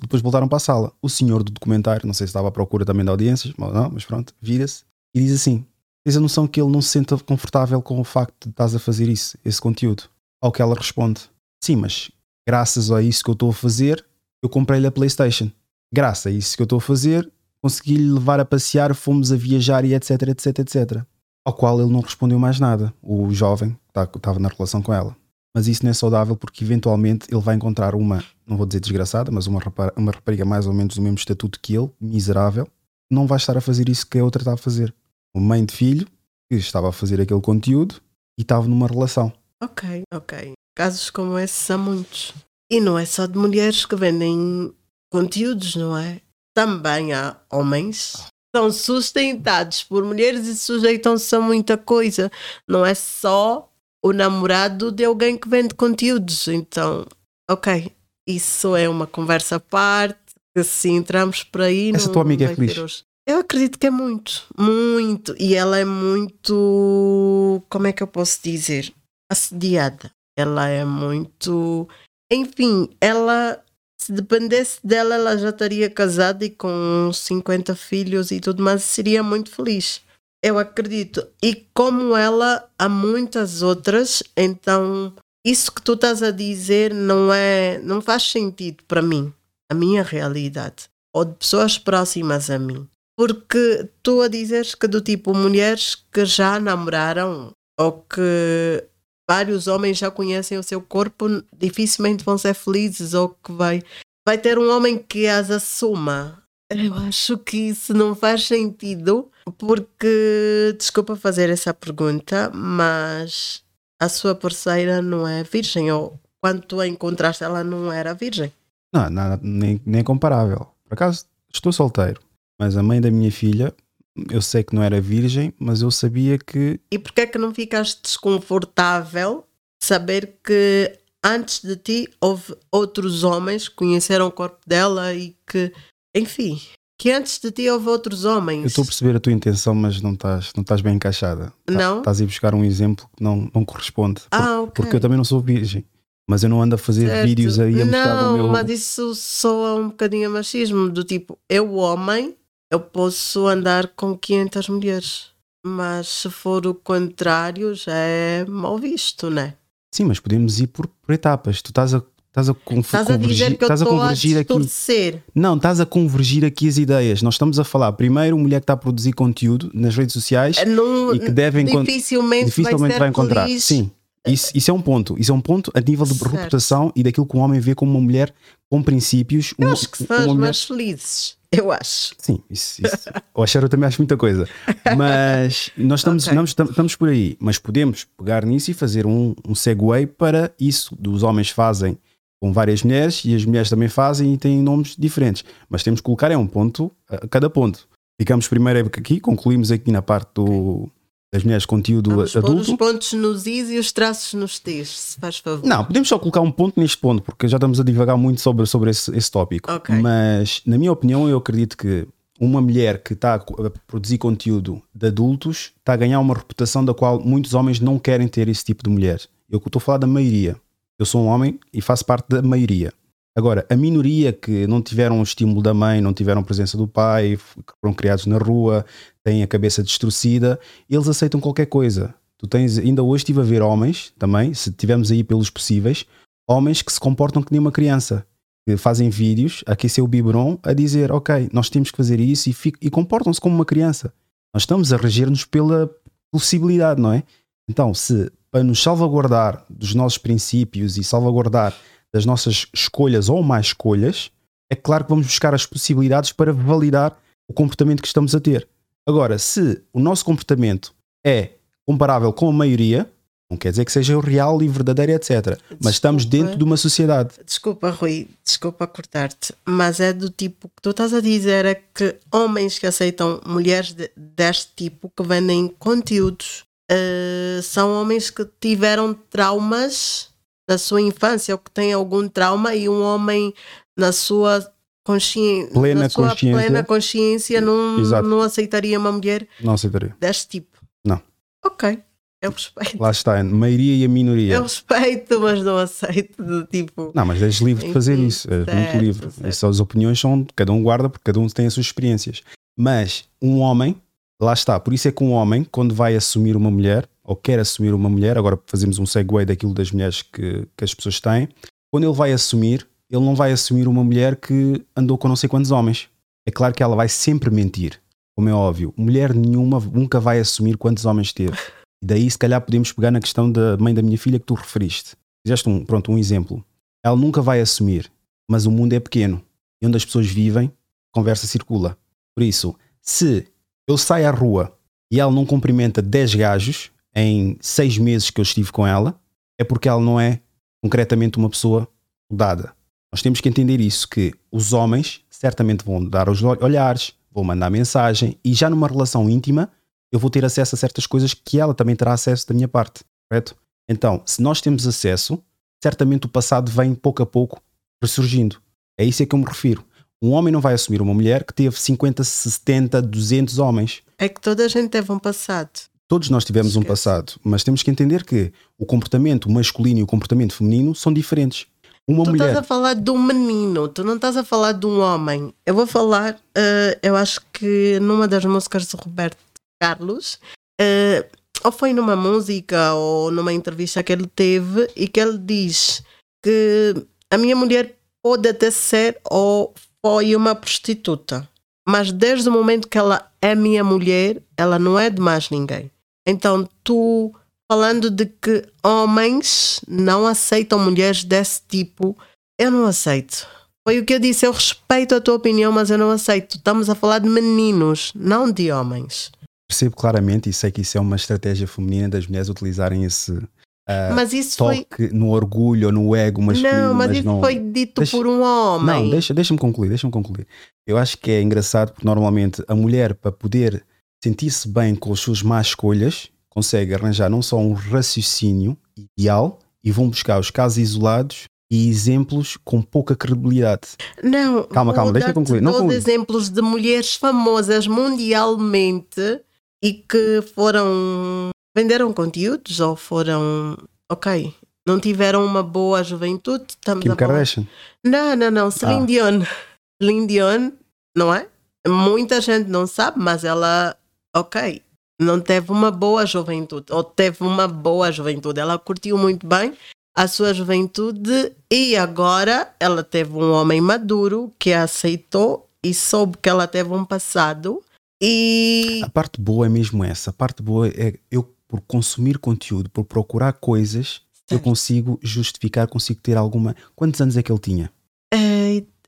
Depois voltaram para a sala. O senhor do documentário, não sei se estava à procura também de audiências, mas não, mas pronto, vira-se e diz assim: Tens a noção que ele não se sente confortável com o facto de estás a fazer isso, esse conteúdo? Ao que ela responde: Sim, mas graças a isso que eu estou a fazer, eu comprei-lhe a PlayStation. Graças a isso que eu estou a fazer, consegui-lhe levar a passear, fomos a viajar e etc, etc, etc. Ao qual ele não respondeu mais nada, o jovem que tá- estava na relação com ela. Mas isso não é saudável porque eventualmente ele vai encontrar uma, não vou dizer desgraçada, mas uma, uma rapariga mais ou menos do mesmo estatuto que ele, miserável, não vai estar a fazer isso que a outra está a fazer. Uma mãe de filho que estava a fazer aquele conteúdo e estava numa relação. Ok, ok. Casos como esses há muitos. E não é só de mulheres que vendem conteúdos, não é? Também há homens são sustentados por mulheres e sujeitam-se a muita coisa. Não é só o namorado de alguém que vende conteúdos. Então, ok, isso é uma conversa à parte. Que se entramos por aí. Essa tua amiga é feliz? hoje. Eu acredito que é muito, muito. E ela é muito. Como é que eu posso dizer? Assediada. Ela é muito. Enfim, ela. Se dependesse dela, ela já estaria casada e com 50 filhos e tudo mais, seria muito feliz. Eu acredito. E como ela, há muitas outras, então isso que tu estás a dizer não é. não faz sentido para mim, a minha realidade. Ou de pessoas próximas a mim. Porque tu a dizeres que do tipo mulheres que já namoraram ou que vários homens já conhecem o seu corpo, dificilmente vão ser felizes ou que vai, vai ter um homem que as assuma. Eu acho que isso não faz sentido, porque, desculpa fazer essa pergunta, mas a sua parceira não é virgem, ou quando tu a encontraste, ela não era virgem. Não, nada, nem, nem comparável. Por acaso, estou solteiro. Mas a mãe da minha filha, eu sei que não era virgem, mas eu sabia que. E porquê é que não ficaste desconfortável saber que antes de ti houve outros homens que conheceram o corpo dela e que, enfim, que antes de ti houve outros homens? Eu estou a perceber a tua intenção, mas não estás, não estás bem encaixada. Tá- Não? Estás a ir buscar um exemplo que não, não corresponde. Ah, ok. Porque eu também não sou virgem. Mas eu não ando a fazer Certo. vídeos aí a mostrar Não, o meu. mas isso soa um bocadinho a machismo, do tipo, eu homem, eu posso andar com 500 mulheres. Mas se for o contrário, já é mal visto, né? Sim, mas podemos ir por, por etapas. Tu estás a, estás a, Estás a dizer convergir, que eu estás a estou a convergir aqui. Não, estás a convergir aqui as ideias. Nós estamos a falar, primeiro, mulher que está a produzir conteúdo nas redes sociais Não, e que deve dificilmente, dificilmente vai, encontrar. feliz. Sim, isso, isso é um ponto. Isso é um ponto a nível de Certo. reputação e daquilo que um homem vê como uma mulher com princípios. Eu uma- acho que são as mulher- mais felizes. Eu acho. Sim, isso, isso. o Axer eu também acho muita coisa. Mas nós estamos, Ok. não estamos, por aí. Mas podemos pegar nisso e fazer um, um segue para isso. Dos homens fazem com várias mulheres e as mulheres também fazem e têm nomes diferentes. Mas temos que colocar é um ponto a cada ponto. Ficamos primeiro aqui, concluímos aqui na parte do, das mulheres conteúdo Vamos pôr os adulto. pontos nos is e os traços nos t's, se faz favor. Não, podemos só colocar um ponto neste ponto, porque já estamos a divagar muito sobre, sobre esse, esse tópico. Ok. Mas, na minha opinião, eu acredito que uma mulher que está a produzir conteúdo de adultos está a ganhar uma reputação da qual muitos homens não querem ter esse tipo de mulher. Eu estou a falar da maioria. Eu sou um homem e faço parte da maioria. Agora, a minoria que não tiveram o estímulo da mãe, não tiveram a presença do pai, foram criados na rua, têm a cabeça destruída, eles aceitam qualquer coisa. Tu tens, ainda hoje estive a ver homens também, se tivermos aí pelos possíveis, homens que se comportam que uma criança, que fazem vídeos aquecer o biberon a dizer, ok, nós temos que fazer isso e, e comportam-se como uma criança. Nós estamos a reger-nos pela possibilidade, não é? Então, se para nos salvaguardar dos nossos princípios e salvaguardar das nossas escolhas ou mais escolhas, é claro que vamos buscar as possibilidades para validar o comportamento que estamos a ter. Agora, se o nosso comportamento é comparável com a maioria, não quer dizer que seja o real e verdadeiro, etc. Mas estamos Desculpa. dentro de uma sociedade. Desculpa, Rui, desculpa cortar-te, mas é do tipo que tu estás a dizer é que homens que aceitam mulheres de- deste tipo que vendem conteúdos eh, são homens que tiveram traumas na sua infância ou que têm algum trauma e um homem na sua consciência, Plena na sua consciência. plena consciência não, Exato. não aceitaria uma mulher Não aceitaria. deste tipo. Não. Ok, eu respeito. Lá está, a maioria e a minoria. Eu respeito, mas não aceito do tipo. Não, mas és livre de fazer isso. És muito certo, livre. certo. Essas opiniões são, cada um guarda porque cada um tem as suas experiências. Mas um homem, lá está. Por isso é que um homem, quando vai assumir uma mulher, ou quer assumir uma mulher, agora fazemos um segue daquilo das mulheres que, que as pessoas têm, quando ele vai assumir, ele não vai assumir uma mulher que andou com não sei quantos homens. É claro que ela vai sempre mentir, como é óbvio. Mulher nenhuma nunca vai assumir quantos homens teve. E daí, se calhar, podemos pegar na questão da mãe da minha filha que tu referiste. Fizeste um, pronto, um exemplo. Ela nunca vai assumir, mas o mundo é pequeno. E onde as pessoas vivem, conversa circula. Por isso, se eu saio à rua e ela não cumprimenta 10 gajos em 6 meses que eu estive com ela, é porque ela não é concretamente uma pessoa dada. Nós temos que entender isso, que os homens certamente vão dar os ol- olhares, vão mandar mensagem e já numa relação íntima eu vou ter acesso a certas coisas que ela também terá acesso da minha parte, correto? Então, se nós temos acesso, certamente o passado vem pouco a pouco ressurgindo. É isso a que eu me refiro. Um homem não vai assumir uma mulher que teve 50, 70, 200 homens. É que toda a gente teve um passado. Todos nós tivemos um Esquece. passado, mas temos que entender que o comportamento masculino e o comportamento feminino são diferentes. Uma tu mulher. estás a falar de um menino, tu não estás a falar de um homem. Eu vou falar, eh, eu acho que numa das músicas de Roberto Carlos, eh, ou foi numa música ou numa entrevista que ele teve, e que ele diz que a minha mulher pode até ser ou foi uma prostituta, mas desde o momento que ela é minha mulher, ela não é de mais ninguém. Então tu falando de que homens não aceitam mulheres desse tipo, eu não aceito. Foi o que eu disse, eu respeito a tua opinião, mas eu não aceito. Estamos a falar de meninos, não de homens. Percebo claramente e sei que isso é uma estratégia feminina das mulheres utilizarem esse ah, mas isso foi. toque no orgulho ou no ego masculino. Não, mas, isso não... foi dito Deixa- por um homem. Não, deixa- deixa-me concluir, deixa-me concluir. Eu acho que é engraçado porque normalmente a mulher, para poder sentir-se bem com as suas más escolhas, consegue arranjar não só um raciocínio ideal e vão buscar os casos isolados e exemplos com pouca credibilidade. Não, Calma, calma, deixa eu concluir. Não dois conclui. exemplos de mulheres famosas mundialmente e que foram. venderam conteúdos ou foram. ok. Não tiveram uma boa juventude. Estamos Kim Kardashian. Não, não, não. Celine Ah. Dion. Celine Dion, não é? Muita gente não sabe, mas ela, ok, não teve uma boa juventude, ou teve uma boa juventude. Ela curtiu muito bem a sua juventude e agora ela teve um homem maduro que a aceitou e soube que ela teve um passado e A parte boa é mesmo essa. A parte boa é eu, por consumir conteúdo, por procurar coisas, eu Certo. consigo justificar, consigo ter alguma. Quantos anos é que ele tinha?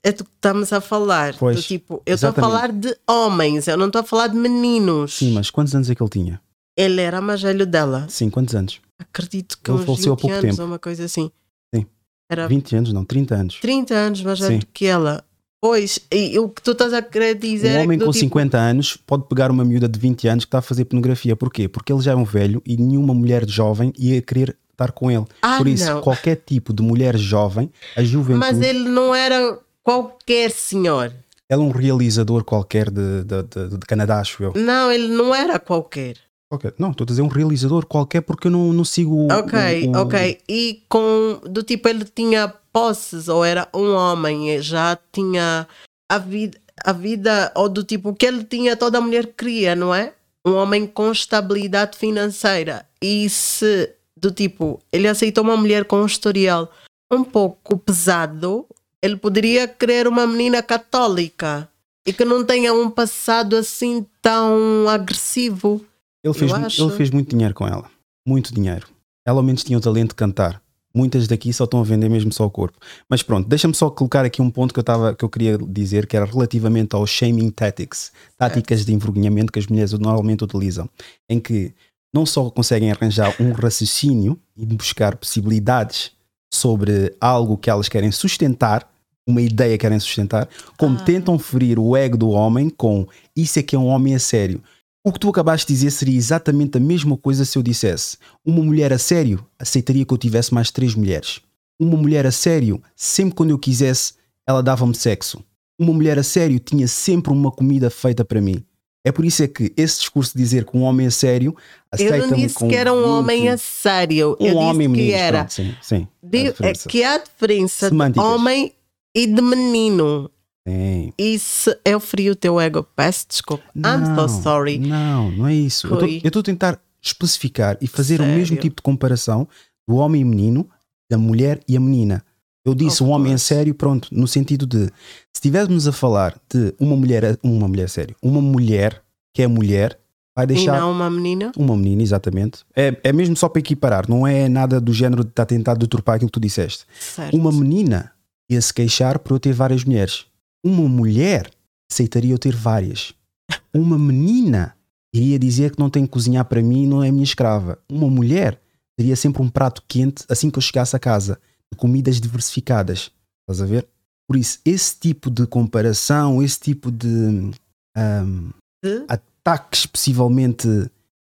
É, é do que estamos a falar. Pois, do tipo, eu estou a falar de homens, eu não estou a falar de meninos. Sim, mas quantos anos é que ele tinha? Ele era mais velho dela. Sim, quantos anos? Acredito que Ele uns faleceu há 20 pouco anos tempo. ou uma coisa assim. Sim. Era 20 anos, não, 30 anos. 30 anos mais velho Sim. do que ela. Pois, e o que tu estás a querer dizer Um é homem que do com tipo, 50 anos pode pegar uma miúda de 20 anos que está a fazer pornografia. Porquê? Porque ele já é um velho e nenhuma mulher jovem ia querer estar com ele. Ah, Por isso, não. qualquer tipo de mulher jovem, a juventude. Mas ele não era qualquer senhor. Ela é um realizador qualquer de, de, de- de Canadá, acho eu. Não, ele não era qualquer. Qualquer- Não, estou a dizer um realizador qualquer porque eu não, não sigo o- Ok, o- o- ok. E com, do tipo, ele tinha posses, ou era um homem, e já tinha a vida, a vida, ou do tipo, que ele tinha, toda a mulher queria, não é? Um homem com estabilidade financeira. E se, do tipo, ele aceitou uma mulher com um historial um pouco pesado, ele poderia querer uma menina católica e que não tenha um passado assim tão agressivo. Ele fez, ele fez muito dinheiro com ela. Muito dinheiro. Ela ao menos tinha o talento de cantar. Muitas daqui só estão a vender mesmo só o corpo. Mas pronto, deixa-me só colocar aqui um ponto que eu, tava, que eu queria dizer, que era relativamente ao shaming tactics, táticas de envergonhamento que as mulheres normalmente utilizam, em que não só conseguem arranjar um raciocínio e buscar possibilidades sobre algo que elas querem sustentar, uma ideia que querem sustentar, como Ah. tentam ferir o ego do homem com isso é que é um homem a sério. O que tu acabaste de dizer seria exatamente a mesma coisa se eu dissesse: uma mulher a sério aceitaria que eu tivesse mais três mulheres. Uma mulher a sério, sempre quando eu quisesse, ela dava-me sexo. Uma mulher a sério tinha sempre uma comida feita para mim. É por isso é que esse discurso de dizer que um homem a sério Eu não disse que era um 20, homem a sério. um eu homem disse que menino, era. pronto, sim, sim. de- a é diferença. que há diferença Semânticas. de homem e de menino. Sim. Isso eu feri o teu ego. Peço desculpa. I'm so sorry. Não, não é isso. Rui. Eu estou a tentar especificar e fazer o mesmo Sério? tipo de comparação do homem e menino, da mulher e a menina. Eu disse Of um homem sério, pronto, no sentido de se estivéssemos a falar de uma mulher, uma mulher sério, uma mulher que é mulher, vai E deixar não uma menina? uma menina, exatamente. É, é mesmo só para equiparar, não é nada do género de estar tentado deturpar aquilo que tu disseste. Certo. Uma menina ia se queixar por eu ter várias mulheres. Uma mulher aceitaria eu ter várias. Uma menina iria dizer que não tem que cozinhar para mim e não é minha escrava. Uma mulher teria sempre um prato quente assim que eu chegasse a casa, de comidas diversificadas. Estás a ver? Por isso, esse tipo de comparação, esse tipo de De? ataques possivelmente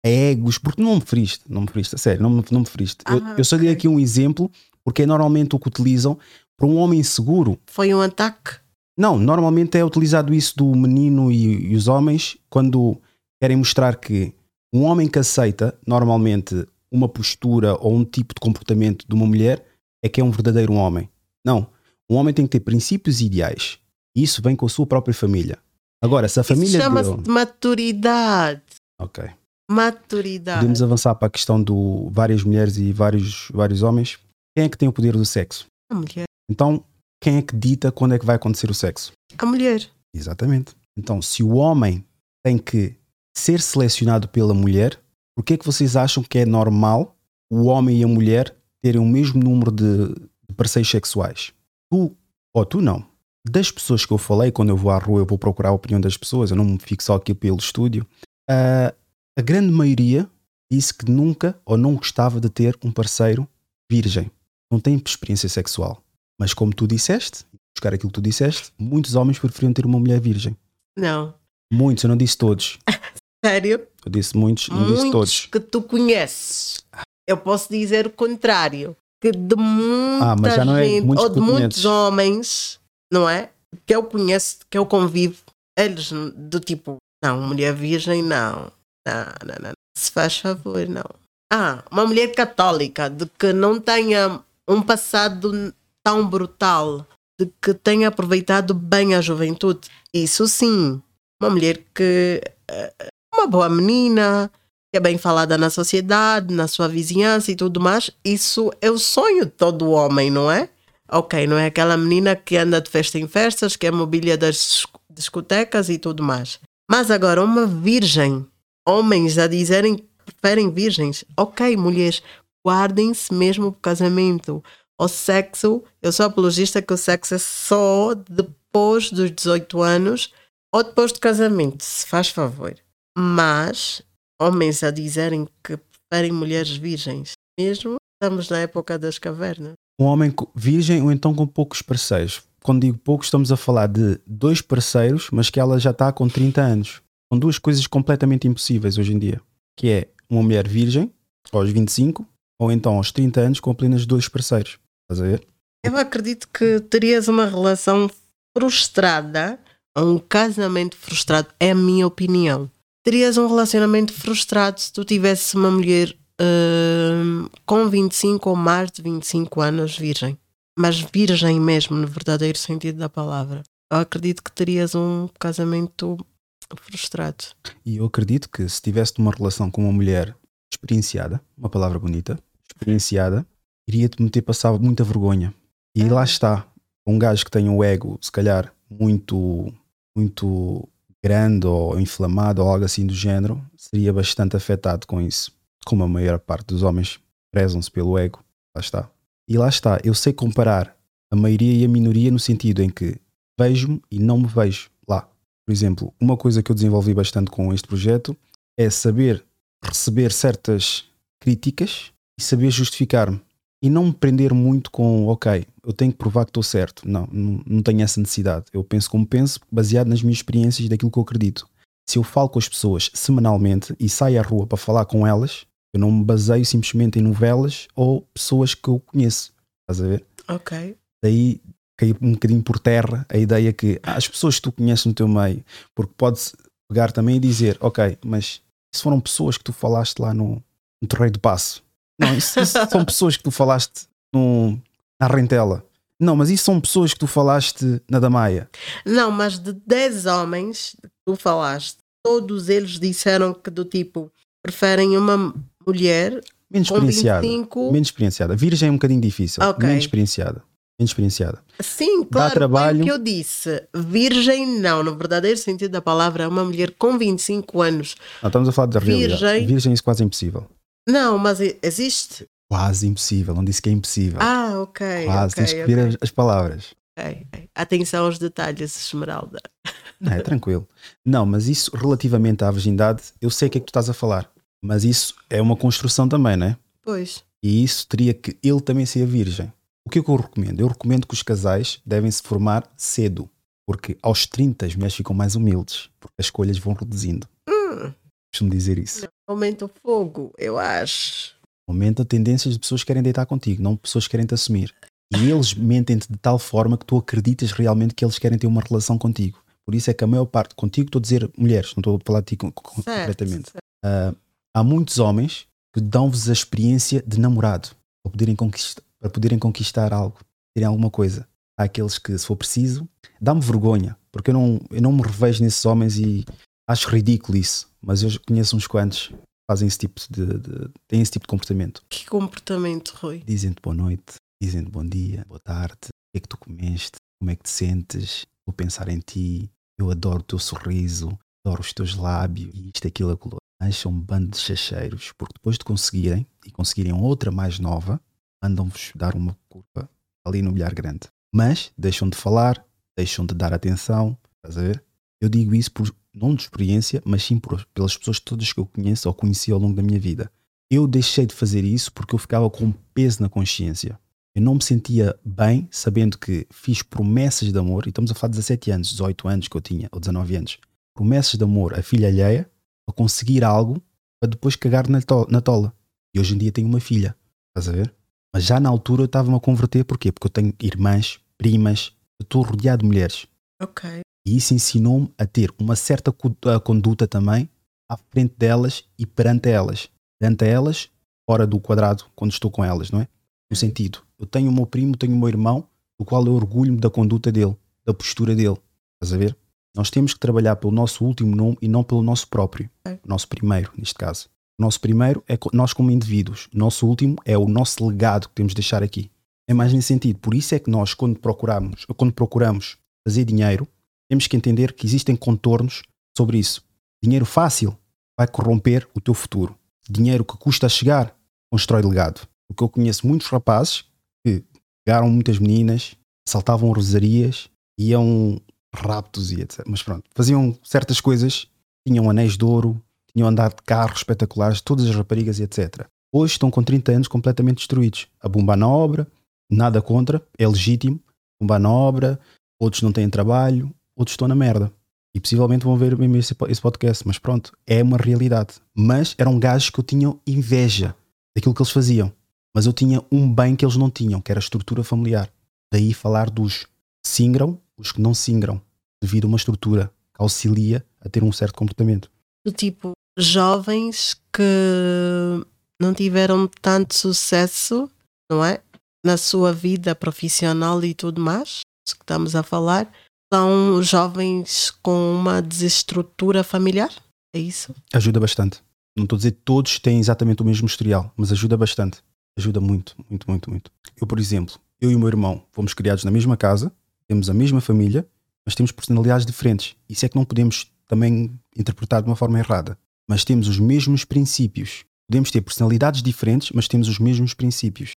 a egos, porque não me feriste, não me feriste, a sério, não me, não me feriste. Eu, Ah, eu só dei aqui um exemplo, porque é normalmente o que utilizam para um homem seguro. Foi um ataque? Não, normalmente é utilizado isso do menino e, e os homens quando querem mostrar que um homem que aceita normalmente uma postura ou um tipo de comportamento de uma mulher é que é um verdadeiro homem. Não. Um homem tem que ter princípios e ideais. E isso vem com a sua própria família. Agora, se a Isso família chama-se dele. de maturidade. Ok. Maturidade. Podemos avançar para a questão do várias mulheres e vários, vários homens. Quem é que tem o poder do sexo? A mulher. Então, quem é que dita quando é que vai acontecer o sexo? A mulher. Exatamente. Então, se o homem tem que ser selecionado pela mulher, por que é que vocês acham que é normal o homem e a mulher terem o mesmo número de, de parceiros sexuais? Tu, ou tu não. Das pessoas que eu falei, quando eu vou à rua, eu vou procurar a opinião das pessoas, eu não me fico só aqui pelo estúdio. ah, a grande maioria disse que nunca ou não gostava de ter um parceiro virgem. Não tem experiência sexual. Mas como tu disseste, buscar aquilo que tu disseste, muitos homens preferiam ter uma mulher virgem. Não. Muitos, eu não disse todos. Sério? Eu disse muitos, não disse Muitos todos. que tu conheces. Eu posso dizer o contrário. Que de muita Ah, é gente, muitos ou de muitos homens, não é? Que eu conheço, que eu convivo, eles do tipo, não, mulher virgem, não. Não, não, não. Se faz favor, não. Ah, uma mulher católica, de que não tenha um passado tão brutal, de que tenha aproveitado bem a juventude. Isso sim. Uma mulher que. eh, Uma boa menina, é bem falada na sociedade, na sua vizinhança e tudo mais. Isso é o sonho de todo homem, não é? Ok, não é aquela menina que anda de festa em festas, que é mobília das disco- discotecas e tudo mais. Mas agora, uma virgem, homens a dizerem que preferem virgens. Ok, mulheres, guardem-se mesmo para o casamento. O sexo, eu sou apologista que o sexo é só depois dos 18 anos ou depois do casamento, se faz favor. Mas homens a dizerem que preferem mulheres virgens, mesmo estamos na época das cavernas. Um homem virgem ou então com poucos parceiros. Quando digo poucos, estamos a falar de dois parceiros, mas que ela já está com 30 anos. São duas coisas completamente impossíveis hoje em dia. Que é uma mulher virgem, aos 25, ou então aos 30 anos, com apenas dois parceiros. Estás a ver? Eu acredito que terias uma relação frustrada, um casamento frustrado, é a minha opinião. Terias um relacionamento frustrado se tu tivesse uma mulher hum, com 25 ou mais de 25 anos virgem. Mas virgem mesmo, no verdadeiro sentido da palavra. Eu acredito que terias um casamento frustrado. E eu acredito que se tivesse uma relação com uma mulher experienciada, uma palavra bonita, experienciada, iria-te meter passar muita vergonha. E lá está. Um gajo que tem um ego, se calhar, muito, muito grande ou inflamado ou algo assim do género, seria bastante afetado com isso. Como a maior parte dos homens prezam-se pelo ego. Lá está. E lá está. Eu sei comparar a maioria e a minoria no sentido em que vejo-me e não me vejo lá. Por exemplo, uma coisa que eu desenvolvi bastante com este projeto é saber receber certas críticas e saber justificar-me. E não me prender muito com, ok, eu tenho que provar que estou certo. Não, não, não tenho essa necessidade. Eu penso como penso, baseado nas minhas experiências e daquilo que eu acredito. Se eu falo com as pessoas semanalmente e saio à rua para falar com elas, eu não me baseio simplesmente em novelas ou pessoas que eu conheço. Estás a ver? Ok. daí caiu um bocadinho por terra a ideia que ah, as pessoas que tu conheces no teu meio, porque podes pegar também e dizer, ok, mas isso foram pessoas que tu falaste lá no, no Torreio do Passo. Não, isso, isso são pessoas que tu falaste no, na Rentela. Não, mas isso são pessoas que tu falaste na Damaia. Não, mas de 10 homens que tu falaste, todos eles disseram que do tipo preferem uma mulher Menos com experienciada. 25. Menos experienciada. Virgem é um bocadinho difícil. Ok. Menos experienciada. Menos experienciada. Sim, claro, trabalho. foi o que eu disse. Virgem, não, no verdadeiro sentido da palavra, é uma mulher com 25 anos. Não, estamos a falar da realidade. Virgem. Virgem isso quase impossível. Não, mas existe. Quase impossível. Não disse que é impossível. Ah, ok. quase. ok, Tens que ver ok, as, as palavras. ok, ok. Atenção aos detalhes, Esmeralda. Não, é tranquilo. Não, mas isso relativamente à virgindade, eu sei o que é que tu estás a falar. Mas isso é uma construção também, não é? Pois. E isso teria que ele também ser virgem. O que é que eu recomendo? Eu recomendo que os casais devem se formar cedo. Porque aos 30 as mulheres ficam mais humildes, porque as escolhas vão reduzindo. Hum, Costumo dizer isso. aumenta o fogo, eu acho. Aumenta tendências de pessoas que querem deitar contigo, não pessoas que querem te assumir. E eles mentem-te de tal forma que tu acreditas realmente que eles querem ter uma relação contigo. Por isso é que a maior parte, contigo estou a dizer mulheres, não estou a falar de ti concretamente. Ah, há muitos homens que dão-vos a experiência de namorado para poderem conquistar, para poderem conquistar algo, terem alguma coisa. Há aqueles que, se for preciso, dá-me vergonha, porque eu não, eu não me revejo nesses homens e acho ridículo isso. Mas eu conheço uns quantos fazem esse tipo de, de- têm esse tipo de comportamento. Que comportamento, Rui. Dizem-te boa noite, dizem-te bom dia, boa tarde, o que é que tu comeste, como é que te sentes, vou pensar em ti, eu adoro o teu sorriso, adoro os teus lábios, isto, aquilo, aquilo. Mas são um bando de chacheiros, porque depois de conseguirem, e conseguirem outra mais nova, mandam-vos dar uma curva ali no bilhar grande. Mas deixam de falar, deixam de dar atenção, estás a ver? Eu digo isso por, não de experiência, mas sim por, pelas pessoas todas que eu conheço ou conheci ao longo da minha vida. Eu deixei de fazer isso porque eu ficava com peso na consciência. Eu não me sentia bem sabendo que fiz promessas de amor, e estamos a falar de 17 anos, 18 anos que eu tinha, ou 19 anos, promessas de amor a filha alheia para conseguir algo para depois cagar na, to- na tola. E hoje em dia tenho uma filha, estás a ver? Mas já na altura eu estava-me a converter, porquê? Porque eu tenho irmãs, primas, eu estou rodeado de mulheres. Ok. E isso ensinou-me a ter uma certa a conduta também à frente delas e perante elas. Perante elas, fora do quadrado, quando estou com elas, não é? No sentido, eu tenho o meu primo, tenho o meu irmão, do qual eu orgulho-me da conduta dele, da postura dele. Estás a ver? Nós temos que trabalhar pelo nosso último nome e não pelo nosso próprio. O nosso primeiro, neste caso. Nosso primeiro é nós como indivíduos. O nosso último é o nosso legado que temos de deixar aqui. É mais nesse sentido. Por isso é que nós, quando procuramos, quando procuramos fazer dinheiro, temos que entender que existem contornos sobre isso. Dinheiro fácil vai corromper o teu futuro. Dinheiro que custa a chegar constrói legado. Porque eu conheço muitos rapazes que pegaram muitas meninas, assaltavam rosarias, iam raptos e etc. Mas pronto, faziam certas coisas, tinham anéis de ouro, tinham andado de carros espetaculares, todas as raparigas e etc. Hoje estão com 30 anos completamente destruídos. A bomba na obra, nada contra, é legítimo. Bomba na obra, outros não têm trabalho, outros estão na merda. E possivelmente vão ver mesmo esse, esse podcast, mas pronto, é uma realidade. Mas eram gajos que eu tinha inveja daquilo que eles faziam. Mas eu tinha um bem que eles não tinham, que era a estrutura familiar. Daí falar dos singram, os que não singram, devido a uma estrutura que auxilia a ter um certo comportamento. Do tipo, jovens que não tiveram tanto sucesso, não é? Na sua vida profissional e tudo mais, isso que estamos a falar, são jovens com uma desestrutura familiar? É isso? Ajuda bastante. Não estou a dizer que todos têm exatamente o mesmo historial, mas ajuda bastante. Ajuda muito, muito, muito, muito. Eu, por exemplo, eu e o meu irmão fomos criados na mesma casa, temos a mesma família, mas temos personalidades diferentes. Isso é que não podemos também interpretar de uma forma errada. Mas temos os mesmos princípios. Podemos ter personalidades diferentes, mas temos os mesmos princípios.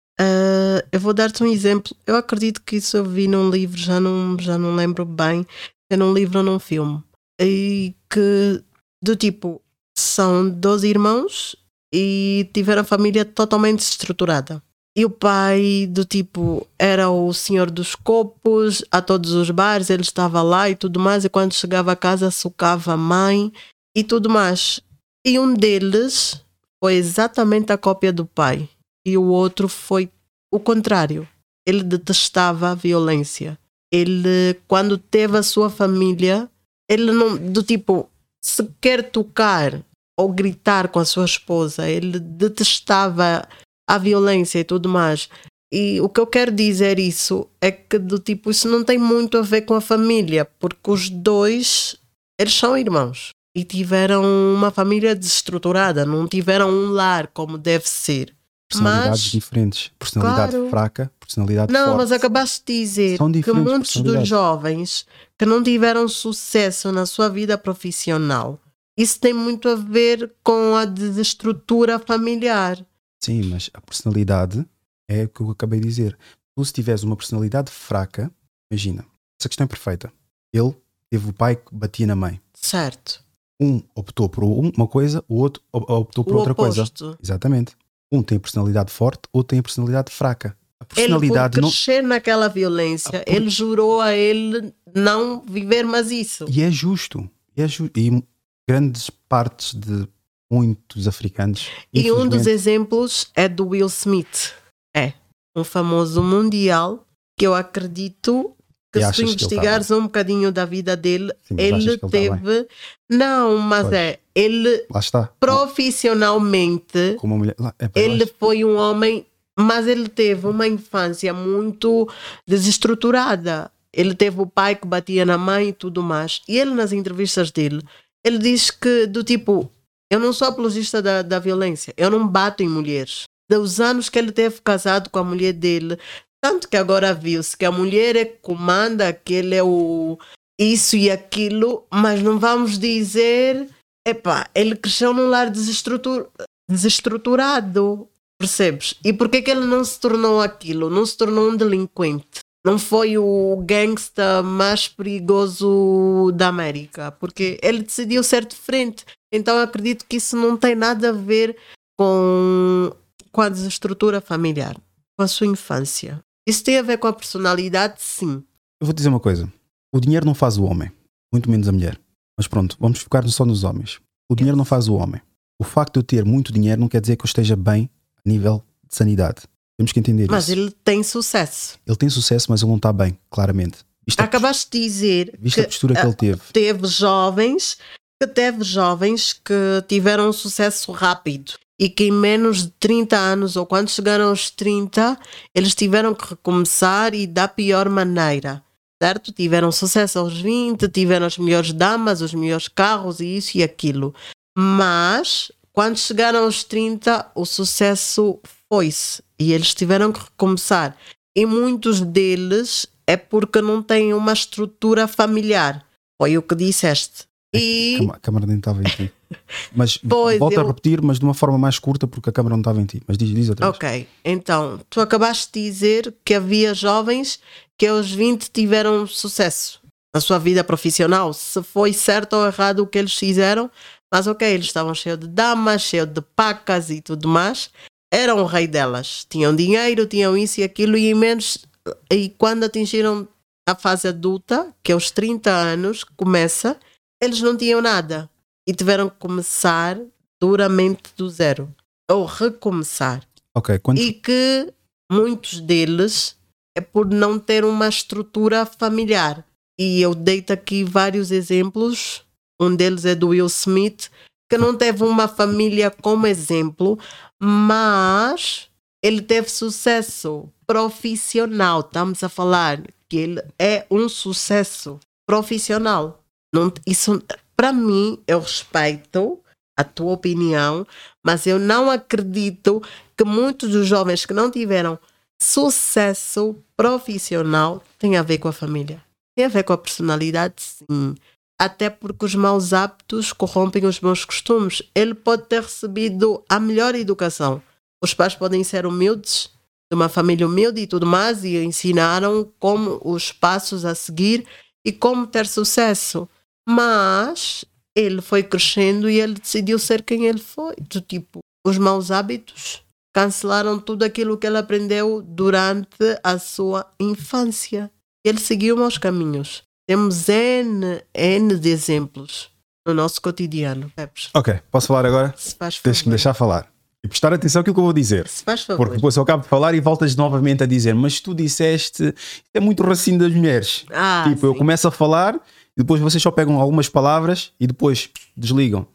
Eu vou dar-te um exemplo. Eu acredito que isso eu vi num livro, já não, já não lembro bem, é num livro ou num filme. E que, do tipo, são 12 irmãos e tiveram a família totalmente estruturada. E o pai, do tipo, era o senhor dos copos, a todos os bares, ele estava lá e tudo mais, e quando chegava a casa, socava a mãe e tudo mais. E um deles foi exatamente a cópia do pai e o outro foi o contrário. Ele detestava a violência. Ele, quando teve a sua família, ele não, do tipo, se quer tocar ou gritar com a sua esposa, ele detestava a violência e tudo mais. E o que eu quero dizer isso é que do tipo, isso não tem muito a ver com a família, porque os dois, eles são irmãos e tiveram uma família desestruturada, não tiveram um lar como deve ser. Personalidades Mas- diferentes. Personalidade Claro. fraca, personalidade Não, forte. mas acabaste de dizer que muitos dos jovens que não tiveram sucesso na sua vida profissional, isso tem muito a ver com a desestrutura familiar. Sim, mas a personalidade é o que eu acabei de dizer. Tu, se tiveres uma personalidade fraca, imagina, essa questão é perfeita. Ele teve o pai que batia na mãe. Certo. Um optou por um- uma coisa, o outro op- optou por o outra coisa. oposto. Exatamente. Um tem a personalidade forte, outro tem a personalidade fraca. A personalidade ele por não. crescer naquela violência, Ah, por- ele jurou a ele não viver mais isso. E é justo. E, é ju- e grandes partes de muitos africanos. E um dos exemplos é do Will Smith. É um famoso mundial que eu acredito que E se tu tá investigares um bocadinho da vida dele, Sim, ele tá teve. não, mas Pois. é, ele Lá está. profissionalmente, mulher. é, ele foi um homem, mas ele teve uma infância muito desestruturada. Ele teve o pai que batia na mãe e tudo mais. E ele, nas entrevistas dele, ele diz que, do tipo, eu não sou apologista da, da violência, eu não bato em mulheres. Dos anos que ele teve casado com a mulher dele, tanto que agora viu-se que a mulher é que comanda, que ele é o isso e aquilo, mas não vamos dizer, epá, ele cresceu num lar desestrutur, desestruturado, percebes? E por que que ele não se tornou aquilo? Não se tornou um delinquente? Não foi o gangsta mais perigoso da América, porque ele decidiu ser diferente. Então acredito que isso não tem nada a ver com, com a desestrutura familiar, com a sua infância. Isso tem a ver com a personalidade, sim. Eu vou dizer uma coisa: o dinheiro não faz o homem, muito menos a mulher. Mas pronto, vamos focar só nos homens. O dinheiro não faz o homem. O facto de eu ter muito dinheiro não quer dizer que eu esteja bem a nível de sanidade. Temos que entender Mas isso. ele tem sucesso. Ele tem sucesso, mas ele não está bem, claramente. Visto a, Acabaste de dizer visto a que postura que ele teve. teve jovens que teve jovens que tiveram um sucesso rápido e que em menos de 30 anos ou quando chegaram aos 30 eles tiveram que recomeçar e da pior maneira certo? Tiveram sucesso aos 20 tiveram as melhores damas, os melhores carros e isso e aquilo. Mas quando chegaram aos 30 o sucesso foi-se e eles tiveram que recomeçar. E muitos deles é porque não têm uma estrutura familiar. Foi o que disseste e Cam- A câmara nem estava em ti. Mas Pois, volta a eu- repetir, mas de uma forma mais curta, porque a câmara não estava em ti. Mas diz, diz outra vez. Ok, então, tu acabaste de dizer que havia jovens que aos 20 tiveram sucesso na sua vida profissional. Se foi certo ou errado o que eles fizeram, mas ok, eles estavam cheios de damas, cheios de pacas e tudo mais. Eram o rei delas. Tinham dinheiro, tinham isso e aquilo, e em menos. E quando atingiram a fase adulta, que aos 30 anos começa, eles não tinham nada. E tiveram que começar duramente do zero. Ou recomeçar Ok, quando, e que muitos deles é por não ter uma estrutura familiar. E eu deito aqui vários exemplos. Um deles é do Will Smith, que não teve uma família como exemplo, mas ele teve sucesso profissional. Estamos a falar que ele é um sucesso profissional. Não, isso, para mim, eu respeito a tua opinião, mas eu não acredito que muitos dos jovens que não tiveram sucesso profissional tem a ver com a família. Tem a ver com a personalidade, sim. Até porque os maus hábitos corrompem os bons costumes. Ele pode ter recebido a melhor educação. Os pais podem ser humildes, de uma família humilde e tudo mais, e ensinaram como os passos a seguir e como ter sucesso. Mas ele foi crescendo e ele decidiu ser quem ele foi. Do tipo, os maus hábitos cancelaram tudo aquilo que ele aprendeu durante a sua infância. Ele seguiu maus caminhos. Temos N, N de exemplos no nosso cotidiano. Ok, posso falar agora? Se faz favor. Tens que me deixar falar. E prestar atenção àquilo que eu vou dizer. Se faz favor. Porque depois eu acabo de falar e voltas novamente a dizer, mas tu disseste, é muito racinho das mulheres. Ah, tipo, eu sim. começo a falar e depois vocês só pegam algumas palavras e depois desligam.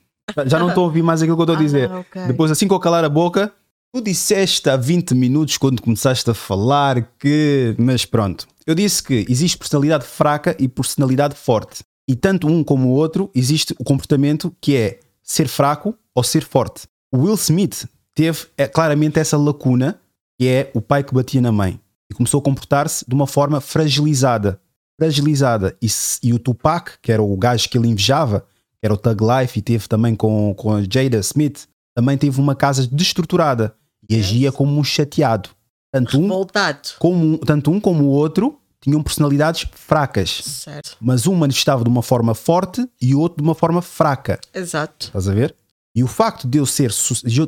Já- não estou a ouvir mais aquilo que eu estou a dizer. Ah, ok. Depois, assim que eu calar a boca, tu disseste há 20 minutos quando começaste a falar que. Mas pronto. Eu disse que existe personalidade fraca e personalidade forte. E tanto um como o outro existe o comportamento que é ser fraco ou ser forte. O Will Smith teve é, claramente essa lacuna que é o pai que batia na mãe e começou a comportar-se de uma forma fragilizada. Fragilizada. E, e o Tupac, que era o gajo que ele invejava, que era o Thug Life, e teve também com, com a Jada Smith, também teve uma casa destruturada e Yes. agia como um chateado. Tanto um, como, tanto um como o outro tinham personalidades fracas, Certo. mas um manifestava de uma forma forte e o outro de uma forma fraca. Exato. Estás a ver? E o facto de eu, ser,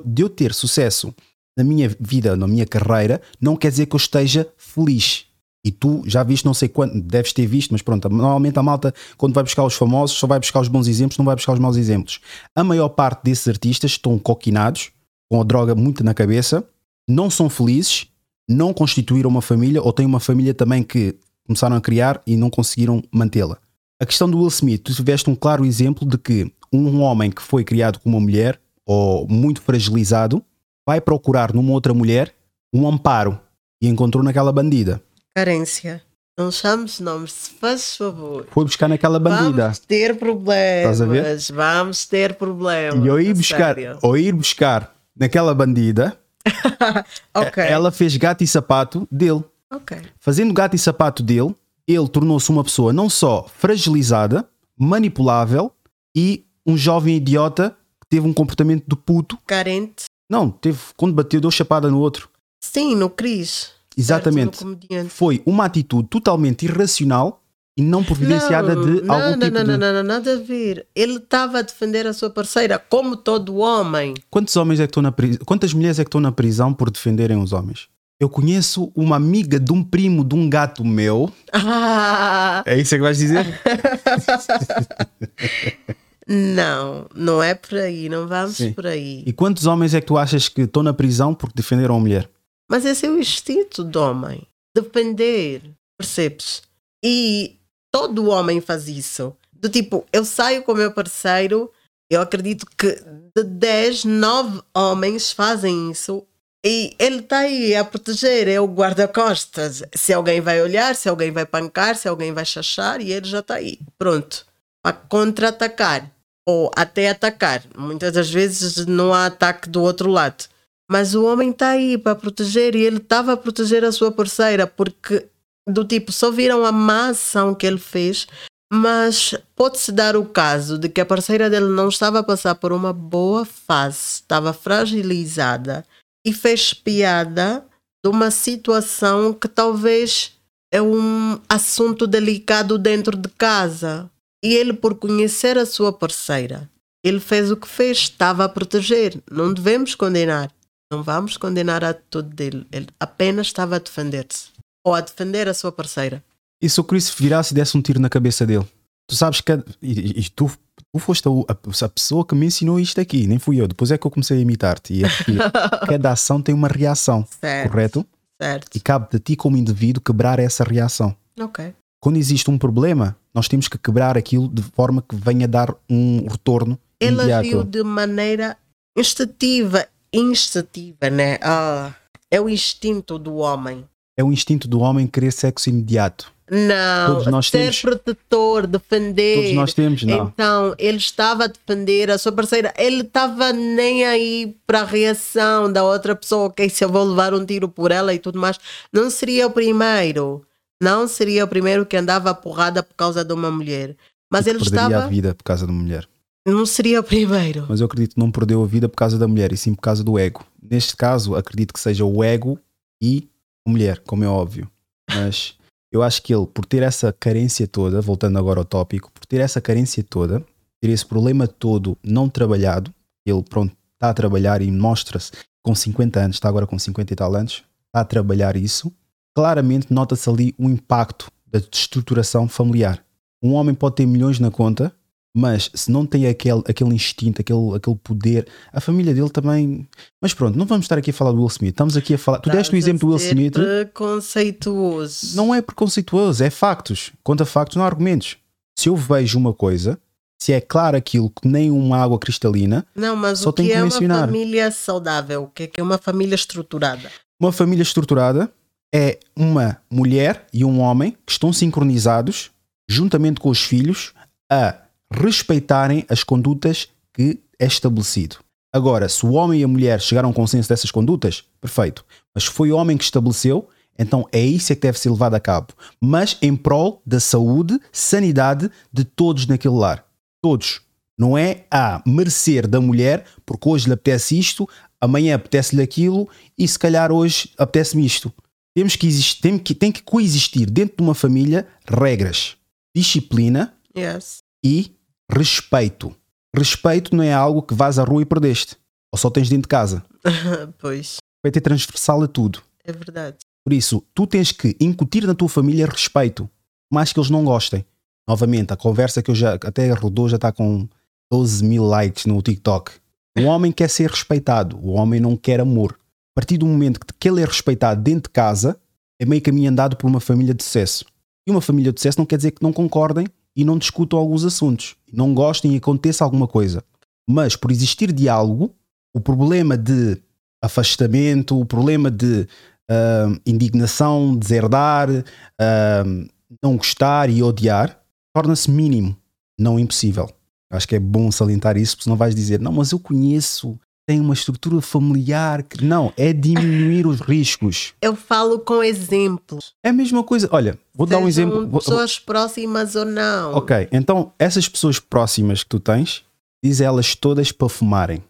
de eu ter sucesso na minha vida, na minha carreira, não quer dizer que eu esteja feliz. E tu já viste, não sei quanto, deves ter visto, mas pronto, normalmente a malta, quando vai buscar os famosos, só vai buscar os bons exemplos, não vai buscar os maus exemplos. A maior parte desses artistas estão coquinados, com a droga muito na cabeça, não são felizes, não constituíram uma família ou têm uma família também que começaram a criar e não conseguiram mantê-la. A questão do Will Smith, tu tiveste um claro exemplo de que um homem que foi criado com uma mulher ou muito fragilizado vai procurar numa outra mulher um amparo e encontrou naquela bandida. Carência. Não chames nomes, se fazes favor. Foi buscar naquela bandida. Vamos ter problemas. Vamos ter problemas. E ao ir buscar, sério. ao ir buscar naquela bandida, Ok. ela fez gato e sapato dele. Ok. Fazendo gato e sapato dele, ele tornou-se uma pessoa não só fragilizada, manipulável e um jovem idiota que teve um comportamento de puto. Carente. Não, teve, quando bateu, deu chapada no outro. Sim, no Cris. Exatamente. Foi uma atitude totalmente irracional e não providenciada de não, algum não, tipo não, de. não, não, não, nada a ver. Ele estava a defender a sua parceira, como todo homem. Quantos homens é que estão na prisão? Quantas mulheres é que estão na prisão por defenderem os homens? Eu conheço uma amiga de um primo de um gato meu. Ah, É isso que vais dizer? não, não é por aí, não vamos Sim. por aí. E quantos homens é que tu achas que estão na prisão porque defenderam a mulher? Mas esse é o instinto do homem. Defender, percebes? E todo homem faz isso. Do tipo, eu saio com o meu parceiro, eu acredito que de 10, 9 homens fazem isso. E ele está aí a proteger, é o guarda-costas. Se alguém vai olhar, se alguém vai pancar, se alguém vai chachar, e ele já está aí. Pronto. Para contra-atacar. Ou até atacar. Muitas das vezes não há ataque do outro lado. Mas o homem está aí para proteger e ele estava a proteger a sua parceira porque, do tipo, só viram a má ação que ele fez, mas pode-se dar o caso de que a parceira dele não estava a passar por uma boa fase, estava fragilizada e fez piada de uma situação que talvez é um assunto delicado dentro de casa. E ele, por conhecer a sua parceira, ele fez o que fez, estava a proteger. Não devemos condenar. Não vamos condenar a atitude dele. Ele apenas estava a defender-se. Ou a defender a sua parceira. E se o Chris virasse e desse um tiro na cabeça dele? Tu sabes que. E, e tu, tu foste a, a- pessoa que me ensinou isto aqui, nem fui eu. Depois é que eu comecei a imitar-te. E é que cada ação tem uma reação, Certo. correto? Certo. E cabe de ti, como indivíduo, quebrar essa reação. Ok. Quando existe um problema, nós temos que quebrar aquilo de forma que venha dar um retorno Ele agiu de maneira instintiva. Instintiva, né? Ah, é o instinto do homem. É o instinto do homem querer sexo imediato. Não, ser temos. protetor, defender. Todos nós temos, não. Então, ele estava a defender a sua parceira. Ele estava nem aí para a reação da outra pessoa. Ok, se eu vou levar um tiro por ela e tudo mais. Não seria o primeiro. Não seria o primeiro que andava porrada por causa de uma mulher. Mas ele perderia a estava. vida por causa da mulher. Não seria o primeiro. Mas eu acredito que não perdeu a vida por causa da mulher, e sim por causa do ego. Neste caso, acredito que seja o ego e a mulher, como é óbvio. Mas eu acho que ele, por ter essa carência toda, voltando agora ao tópico, por ter essa carência toda, ter esse problema todo não trabalhado, ele, pronto, está a trabalhar e mostra-se com 50 anos, está agora com 50 e tal anos, está a trabalhar isso, claramente nota-se ali o impacto da estruturação familiar. Um homem pode ter milhões na conta, mas se não tem aquele, aquele instinto, aquele, aquele poder, a família dele também. Mas pronto, não vamos estar aqui a falar do Will Smith. Estamos aqui a falar. Tu deste o exemplo do Will Smith. Preconceituoso. Não é preconceituoso, é factos. Conta factos, não há argumentos. Se eu vejo uma coisa, se é claro aquilo que nem uma água cristalina, Não, mas Só o que que é uma mencionar. família saudável? O que é que é uma família estruturada? uma família estruturada é uma mulher e um homem que estão sincronizados, juntamente com os filhos, a respeitarem as condutas que é estabelecido. Agora, se o homem e a mulher chegaram a um consenso dessas condutas, perfeito. Mas foi o homem que estabeleceu, então é isso é que deve ser levado a cabo. Mas em prol da saúde, sanidade de todos naquele lar. Todos. Não é a merecer da mulher, porque hoje lhe apetece isto, amanhã apetece-lhe aquilo e se calhar hoje apetece-me isto. Temos que existir, tem que, tem que coexistir dentro de uma família regras, disciplina Yes. e respeito. Respeito não é algo que vais à rua e perdeste. Ou só tens dentro de casa. pois. vai ter transversal a tudo. É verdade. Por isso, tu tens que incutir na tua família respeito, mais que eles não gostem. Novamente, a conversa que eu já até rodou já está com 12 mil likes no TikTok. O homem quer ser respeitado, o homem não quer amor. A partir do momento que ele é respeitado dentro de casa, é meio caminho andado por uma família de sucesso. E uma família de sucesso não quer dizer que não concordem e não discutam alguns assuntos, não gostem e aconteça alguma coisa. Mas por existir diálogo, o problema de afastamento, o problema de ah, indignação, deserdar, ah, não gostar e odiar, torna-se mínimo, não impossível. Acho que é bom salientar isso, porque senão vais dizer, não, mas eu conheço, tem uma estrutura familiar. que-" Não, é diminuir os riscos. Eu falo com exemplos. É a mesma coisa. Olha, vou dar um Sejam exemplo. pessoas próximas ou não. Ok, então essas pessoas próximas que tu tens, diz elas todas para fumarem.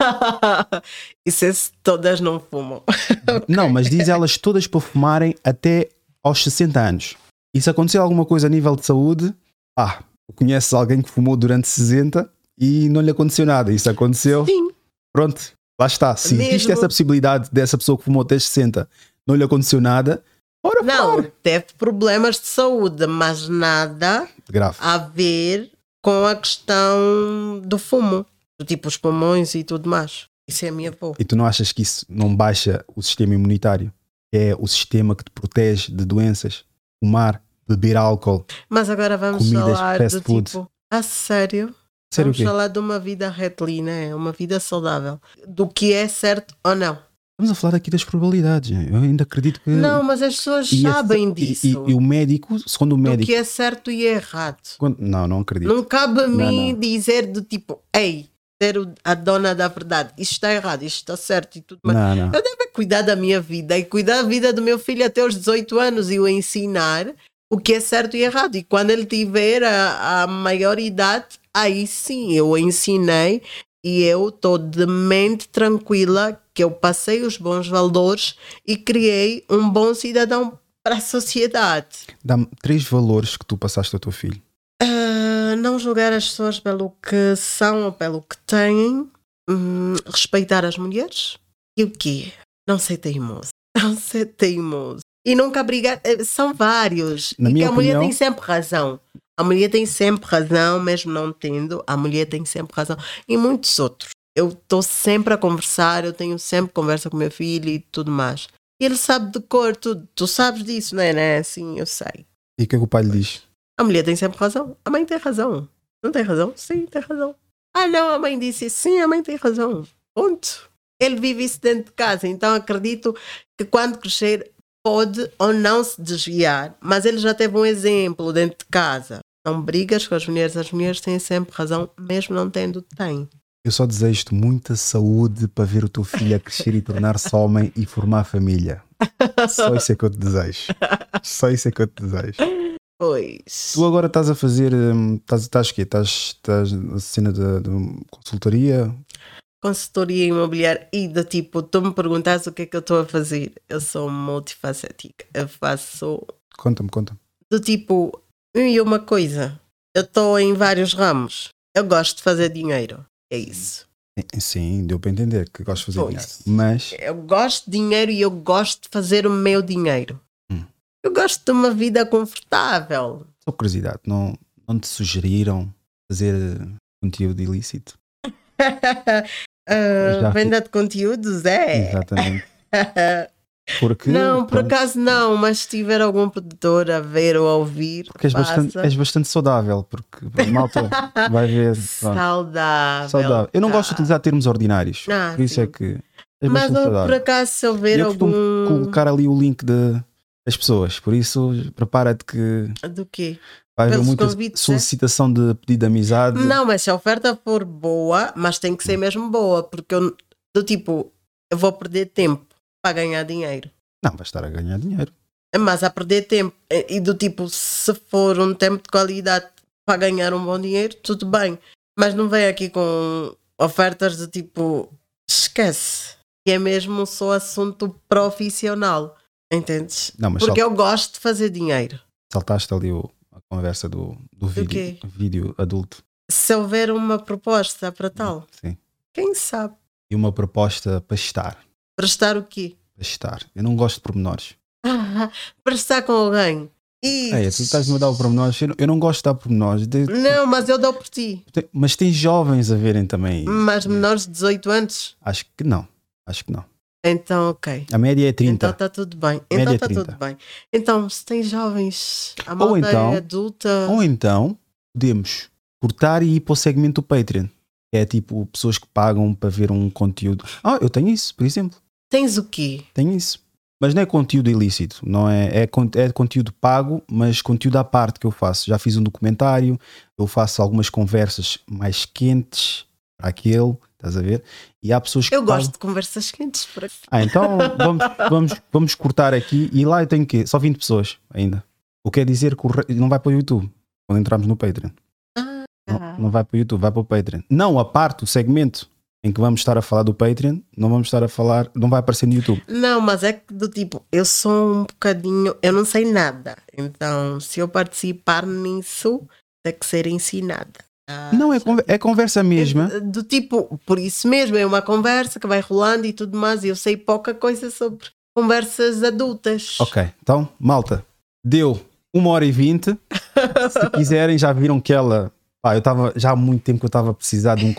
Isso é se todas não fumam. Não, mas diz elas todas para fumarem até aos 60 anos. E se acontecer alguma coisa a nível de saúde, ah, conheces alguém que fumou durante 60 e não lhe aconteceu nada. Isso aconteceu, Sim. Pronto, lá está. Se existe Mesmo- essa possibilidade dessa pessoa que fumou até 60 não lhe aconteceu nada, ora Não, fumar. teve problemas de saúde, mas nada Grave. a ver com a questão do fumo. Do tipo os pulmões e tudo mais. Isso é a minha avó. E tu não achas que isso não baixa o sistema imunitário? É o sistema que te protege de doenças. Fumar, beber álcool. Mas agora vamos Comidas falar fast do food. tipo. A sério? O vamos falar de uma vida retilínea, é uma vida saudável. Do que é certo ou não. Estamos a falar aqui das probabilidades. Eu ainda acredito que. Não, mas as pessoas E sabem e- disso. E, e o médico, segundo o do médico. que é certo e errado. quando- Não, não acredito. Não cabe a Não, mim não. dizer do tipo, ei, ser a dona da verdade. Isto está errado, isto está certo e tudo mais. Não, não. Eu devo é cuidar da minha vida e cuidar da vida do meu filho até os 18 anos e o ensinar o que é certo e errado. E quando ele tiver a, a maior idade, aí sim eu ensinei e eu estou de mente tranquila que eu passei os bons valores e criei um bom cidadão para a sociedade. Dá-me três valores que tu passaste ao teu filho. Ah, não julgar as pessoas pelo que são ou pelo que têm, Hum, respeitar as mulheres e o quê? Não ser teimoso. Não ser teimoso. E nunca brigar. eh, São vários. Na e minha a mulher opinião- tem sempre razão. A mulher tem sempre razão, mesmo não tendo, a mulher tem sempre razão. E muitos outros. Eu estou sempre a conversar, eu tenho sempre conversa com meu filho e tudo mais. E ele sabe de cor, tu, tu sabes disso, não é? Né? Sim, eu sei. E o que é que o pai lhe diz? A mulher tem sempre razão. A mãe tem razão. Não tem razão? Sim, tem razão. Ah, não, a mãe disse sim, a mãe tem razão. Ponto. Ele vive isso dentro de casa, então acredito que quando crescer pode ou não se desviar, mas ele já teve um exemplo dentro de casa. Não brigas com as mulheres, as mulheres têm sempre razão, mesmo não tendo, tem. Eu só desejo-te muita saúde para ver o teu filho a crescer e tornar-se homem e formar família. Só isso é que eu te desejo. Só isso é que eu te desejo. Pois. Tu agora estás a fazer. hum, Estás, estás o quê? Estás, estás na cena de, de consultoria? Consultoria imobiliária e do tipo, tu me perguntas o que é que eu estou a fazer. Eu sou multifacética. Eu faço Conta-me, conta-me. do tipo, e uma coisa, eu estou em vários ramos, eu gosto de fazer dinheiro, é isso. Sim, Sim, deu para entender que gosto de fazer Pois. dinheiro. Mas Eu gosto de dinheiro e eu gosto de fazer o meu dinheiro. Hum. Eu gosto de uma vida confortável. só curiosidade, não, não te sugeriram fazer conteúdo ilícito? Já venda de conteúdos, é? Exatamente. Porque, Não, por pronto, acaso não, mas se tiver algum produtor a ver ou a ouvir, porque és bastante, és bastante saudável, porque malta vai ver. saudável. saudável. Eu não gosto de tá. utilizar termos ordinários, Ah, por isso sim. é que és Mas bastante não, por saudável. acaso, se houver Eu algum. colocar ali o link de, das pessoas, por isso prepara-te que Do quê? Vai haver muita convites, é? solicitação de pedido de amizade. Não, mas se a oferta for boa, mas tem que ser mesmo boa, porque eu, do tipo, eu vou perder tempo para ganhar dinheiro. Não, vais estar a ganhar dinheiro. Mas a perder tempo, e do tipo, se for um tempo de qualidade para ganhar um bom dinheiro, tudo bem. Mas não vem aqui com ofertas do tipo, esquece. Que é mesmo só assunto profissional. Entendes? Não, Porque sal- eu gosto de fazer dinheiro. saltaste ali o- conversa do, do vídeo, quê? vídeo adulto. Se houver uma proposta para tal, Sim. quem sabe? E uma proposta para estar. Prestar o quê? Para estar. Eu não gosto de pormenores. Prestar com alguém. E... É, tu estás a me dar o pormenores. Eu não, eu não gosto de dar pormenores. De- Não, mas eu dou por ti. mas tem jovens a verem também. Mas menores de 18 anos? Acho que não. Acho que não. Então, ok. A média é Então 30. está tudo bem. Então está 30. tudo bem. Então, se tem jovens, a malta então- é adulta. Ou então podemos cortar e ir para o segmento do Patreon. Que é tipo pessoas que pagam para ver um conteúdo. Ah, eu tenho isso, por exemplo. Tens o quê? Tenho isso. Mas não é conteúdo ilícito, não é, é, é conteúdo pago, mas conteúdo à parte que eu faço. Já fiz um documentário, eu faço algumas conversas mais quentes para aquele, estás a ver? E há pessoas que Eu gosto de conversas quentes. Por aqui. Ah, então vamos, vamos, vamos cortar aqui e lá eu tenho quê? Só 20 pessoas ainda. O que quer dizer que re- não vai para o YouTube quando entramos no Patreon. Ah, Não, não vai para o YouTube, vai para o Patreon. Não, a parte, o segmento em que vamos estar a falar do Patreon, não vamos estar a falar, não vai aparecer no YouTube. Não, mas é que do tipo, eu sou um bocadinho, eu não sei nada. Então, se eu participar nisso, tem que ser ensinada. Ah, Não, é, é conversa mesma. é Do tipo, por isso mesmo, é uma conversa que vai rolando e tudo mais. e Eu sei pouca coisa sobre conversas adultas. Ok, então, malta, deu uma hora e vinte. Se quiserem, já viram que ela. Pá, eu estava já há muito tempo que eu estava a precisar de um.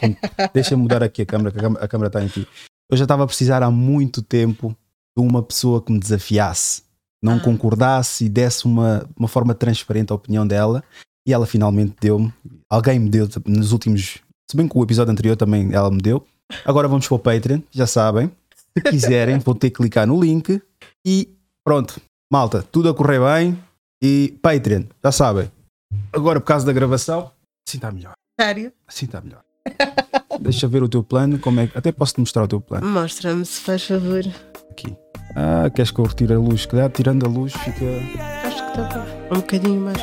Deixa-me mudar aqui a câmera, que a câmera- a câmera está em ti. Eu já estava a precisar há muito tempo de uma pessoa que me desafiasse, não Ah. concordasse e desse uma, uma forma transparente a opinião dela. E ela finalmente deu-me. Alguém me deu nos últimos. Se bem que o episódio anterior também ela me deu. Agora vamos para o Patreon, já sabem. Se quiserem, vão ter que clicar no link e pronto, malta, tudo a correr bem. E Patreon, já sabem. Agora, por causa da gravação, assim está melhor. Sério? Assim está melhor. Deixa ver o teu plano, como é que. Até posso te mostrar o teu plano Mostra-me, se faz favor. aqui. Ah, queres que eu retire a luz? Calhar tirando a luz fica. Acho que está bom. Um bocadinho mais.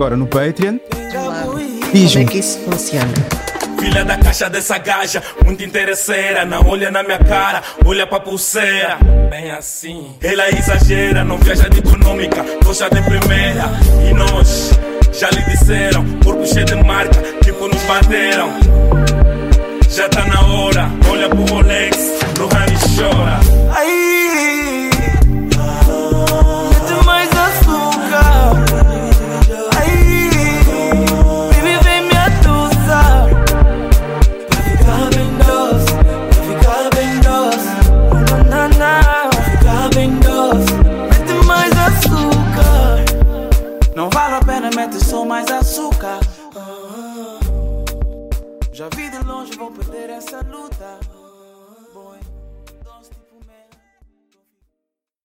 Agora no Patreon. Claro. Como é que isso funciona? Filha da caixa dessa gaja, muito interesseira. Não olha na minha cara, olha pra pulseira. Bem assim. Ela exagera, não viaja de econômica, gosta de primeira. E nós, já lhe disseram, corpo cheio de marca, tipo nos bateram. Já tá na hora, olha pro Rolex, no Rani chora. Aí,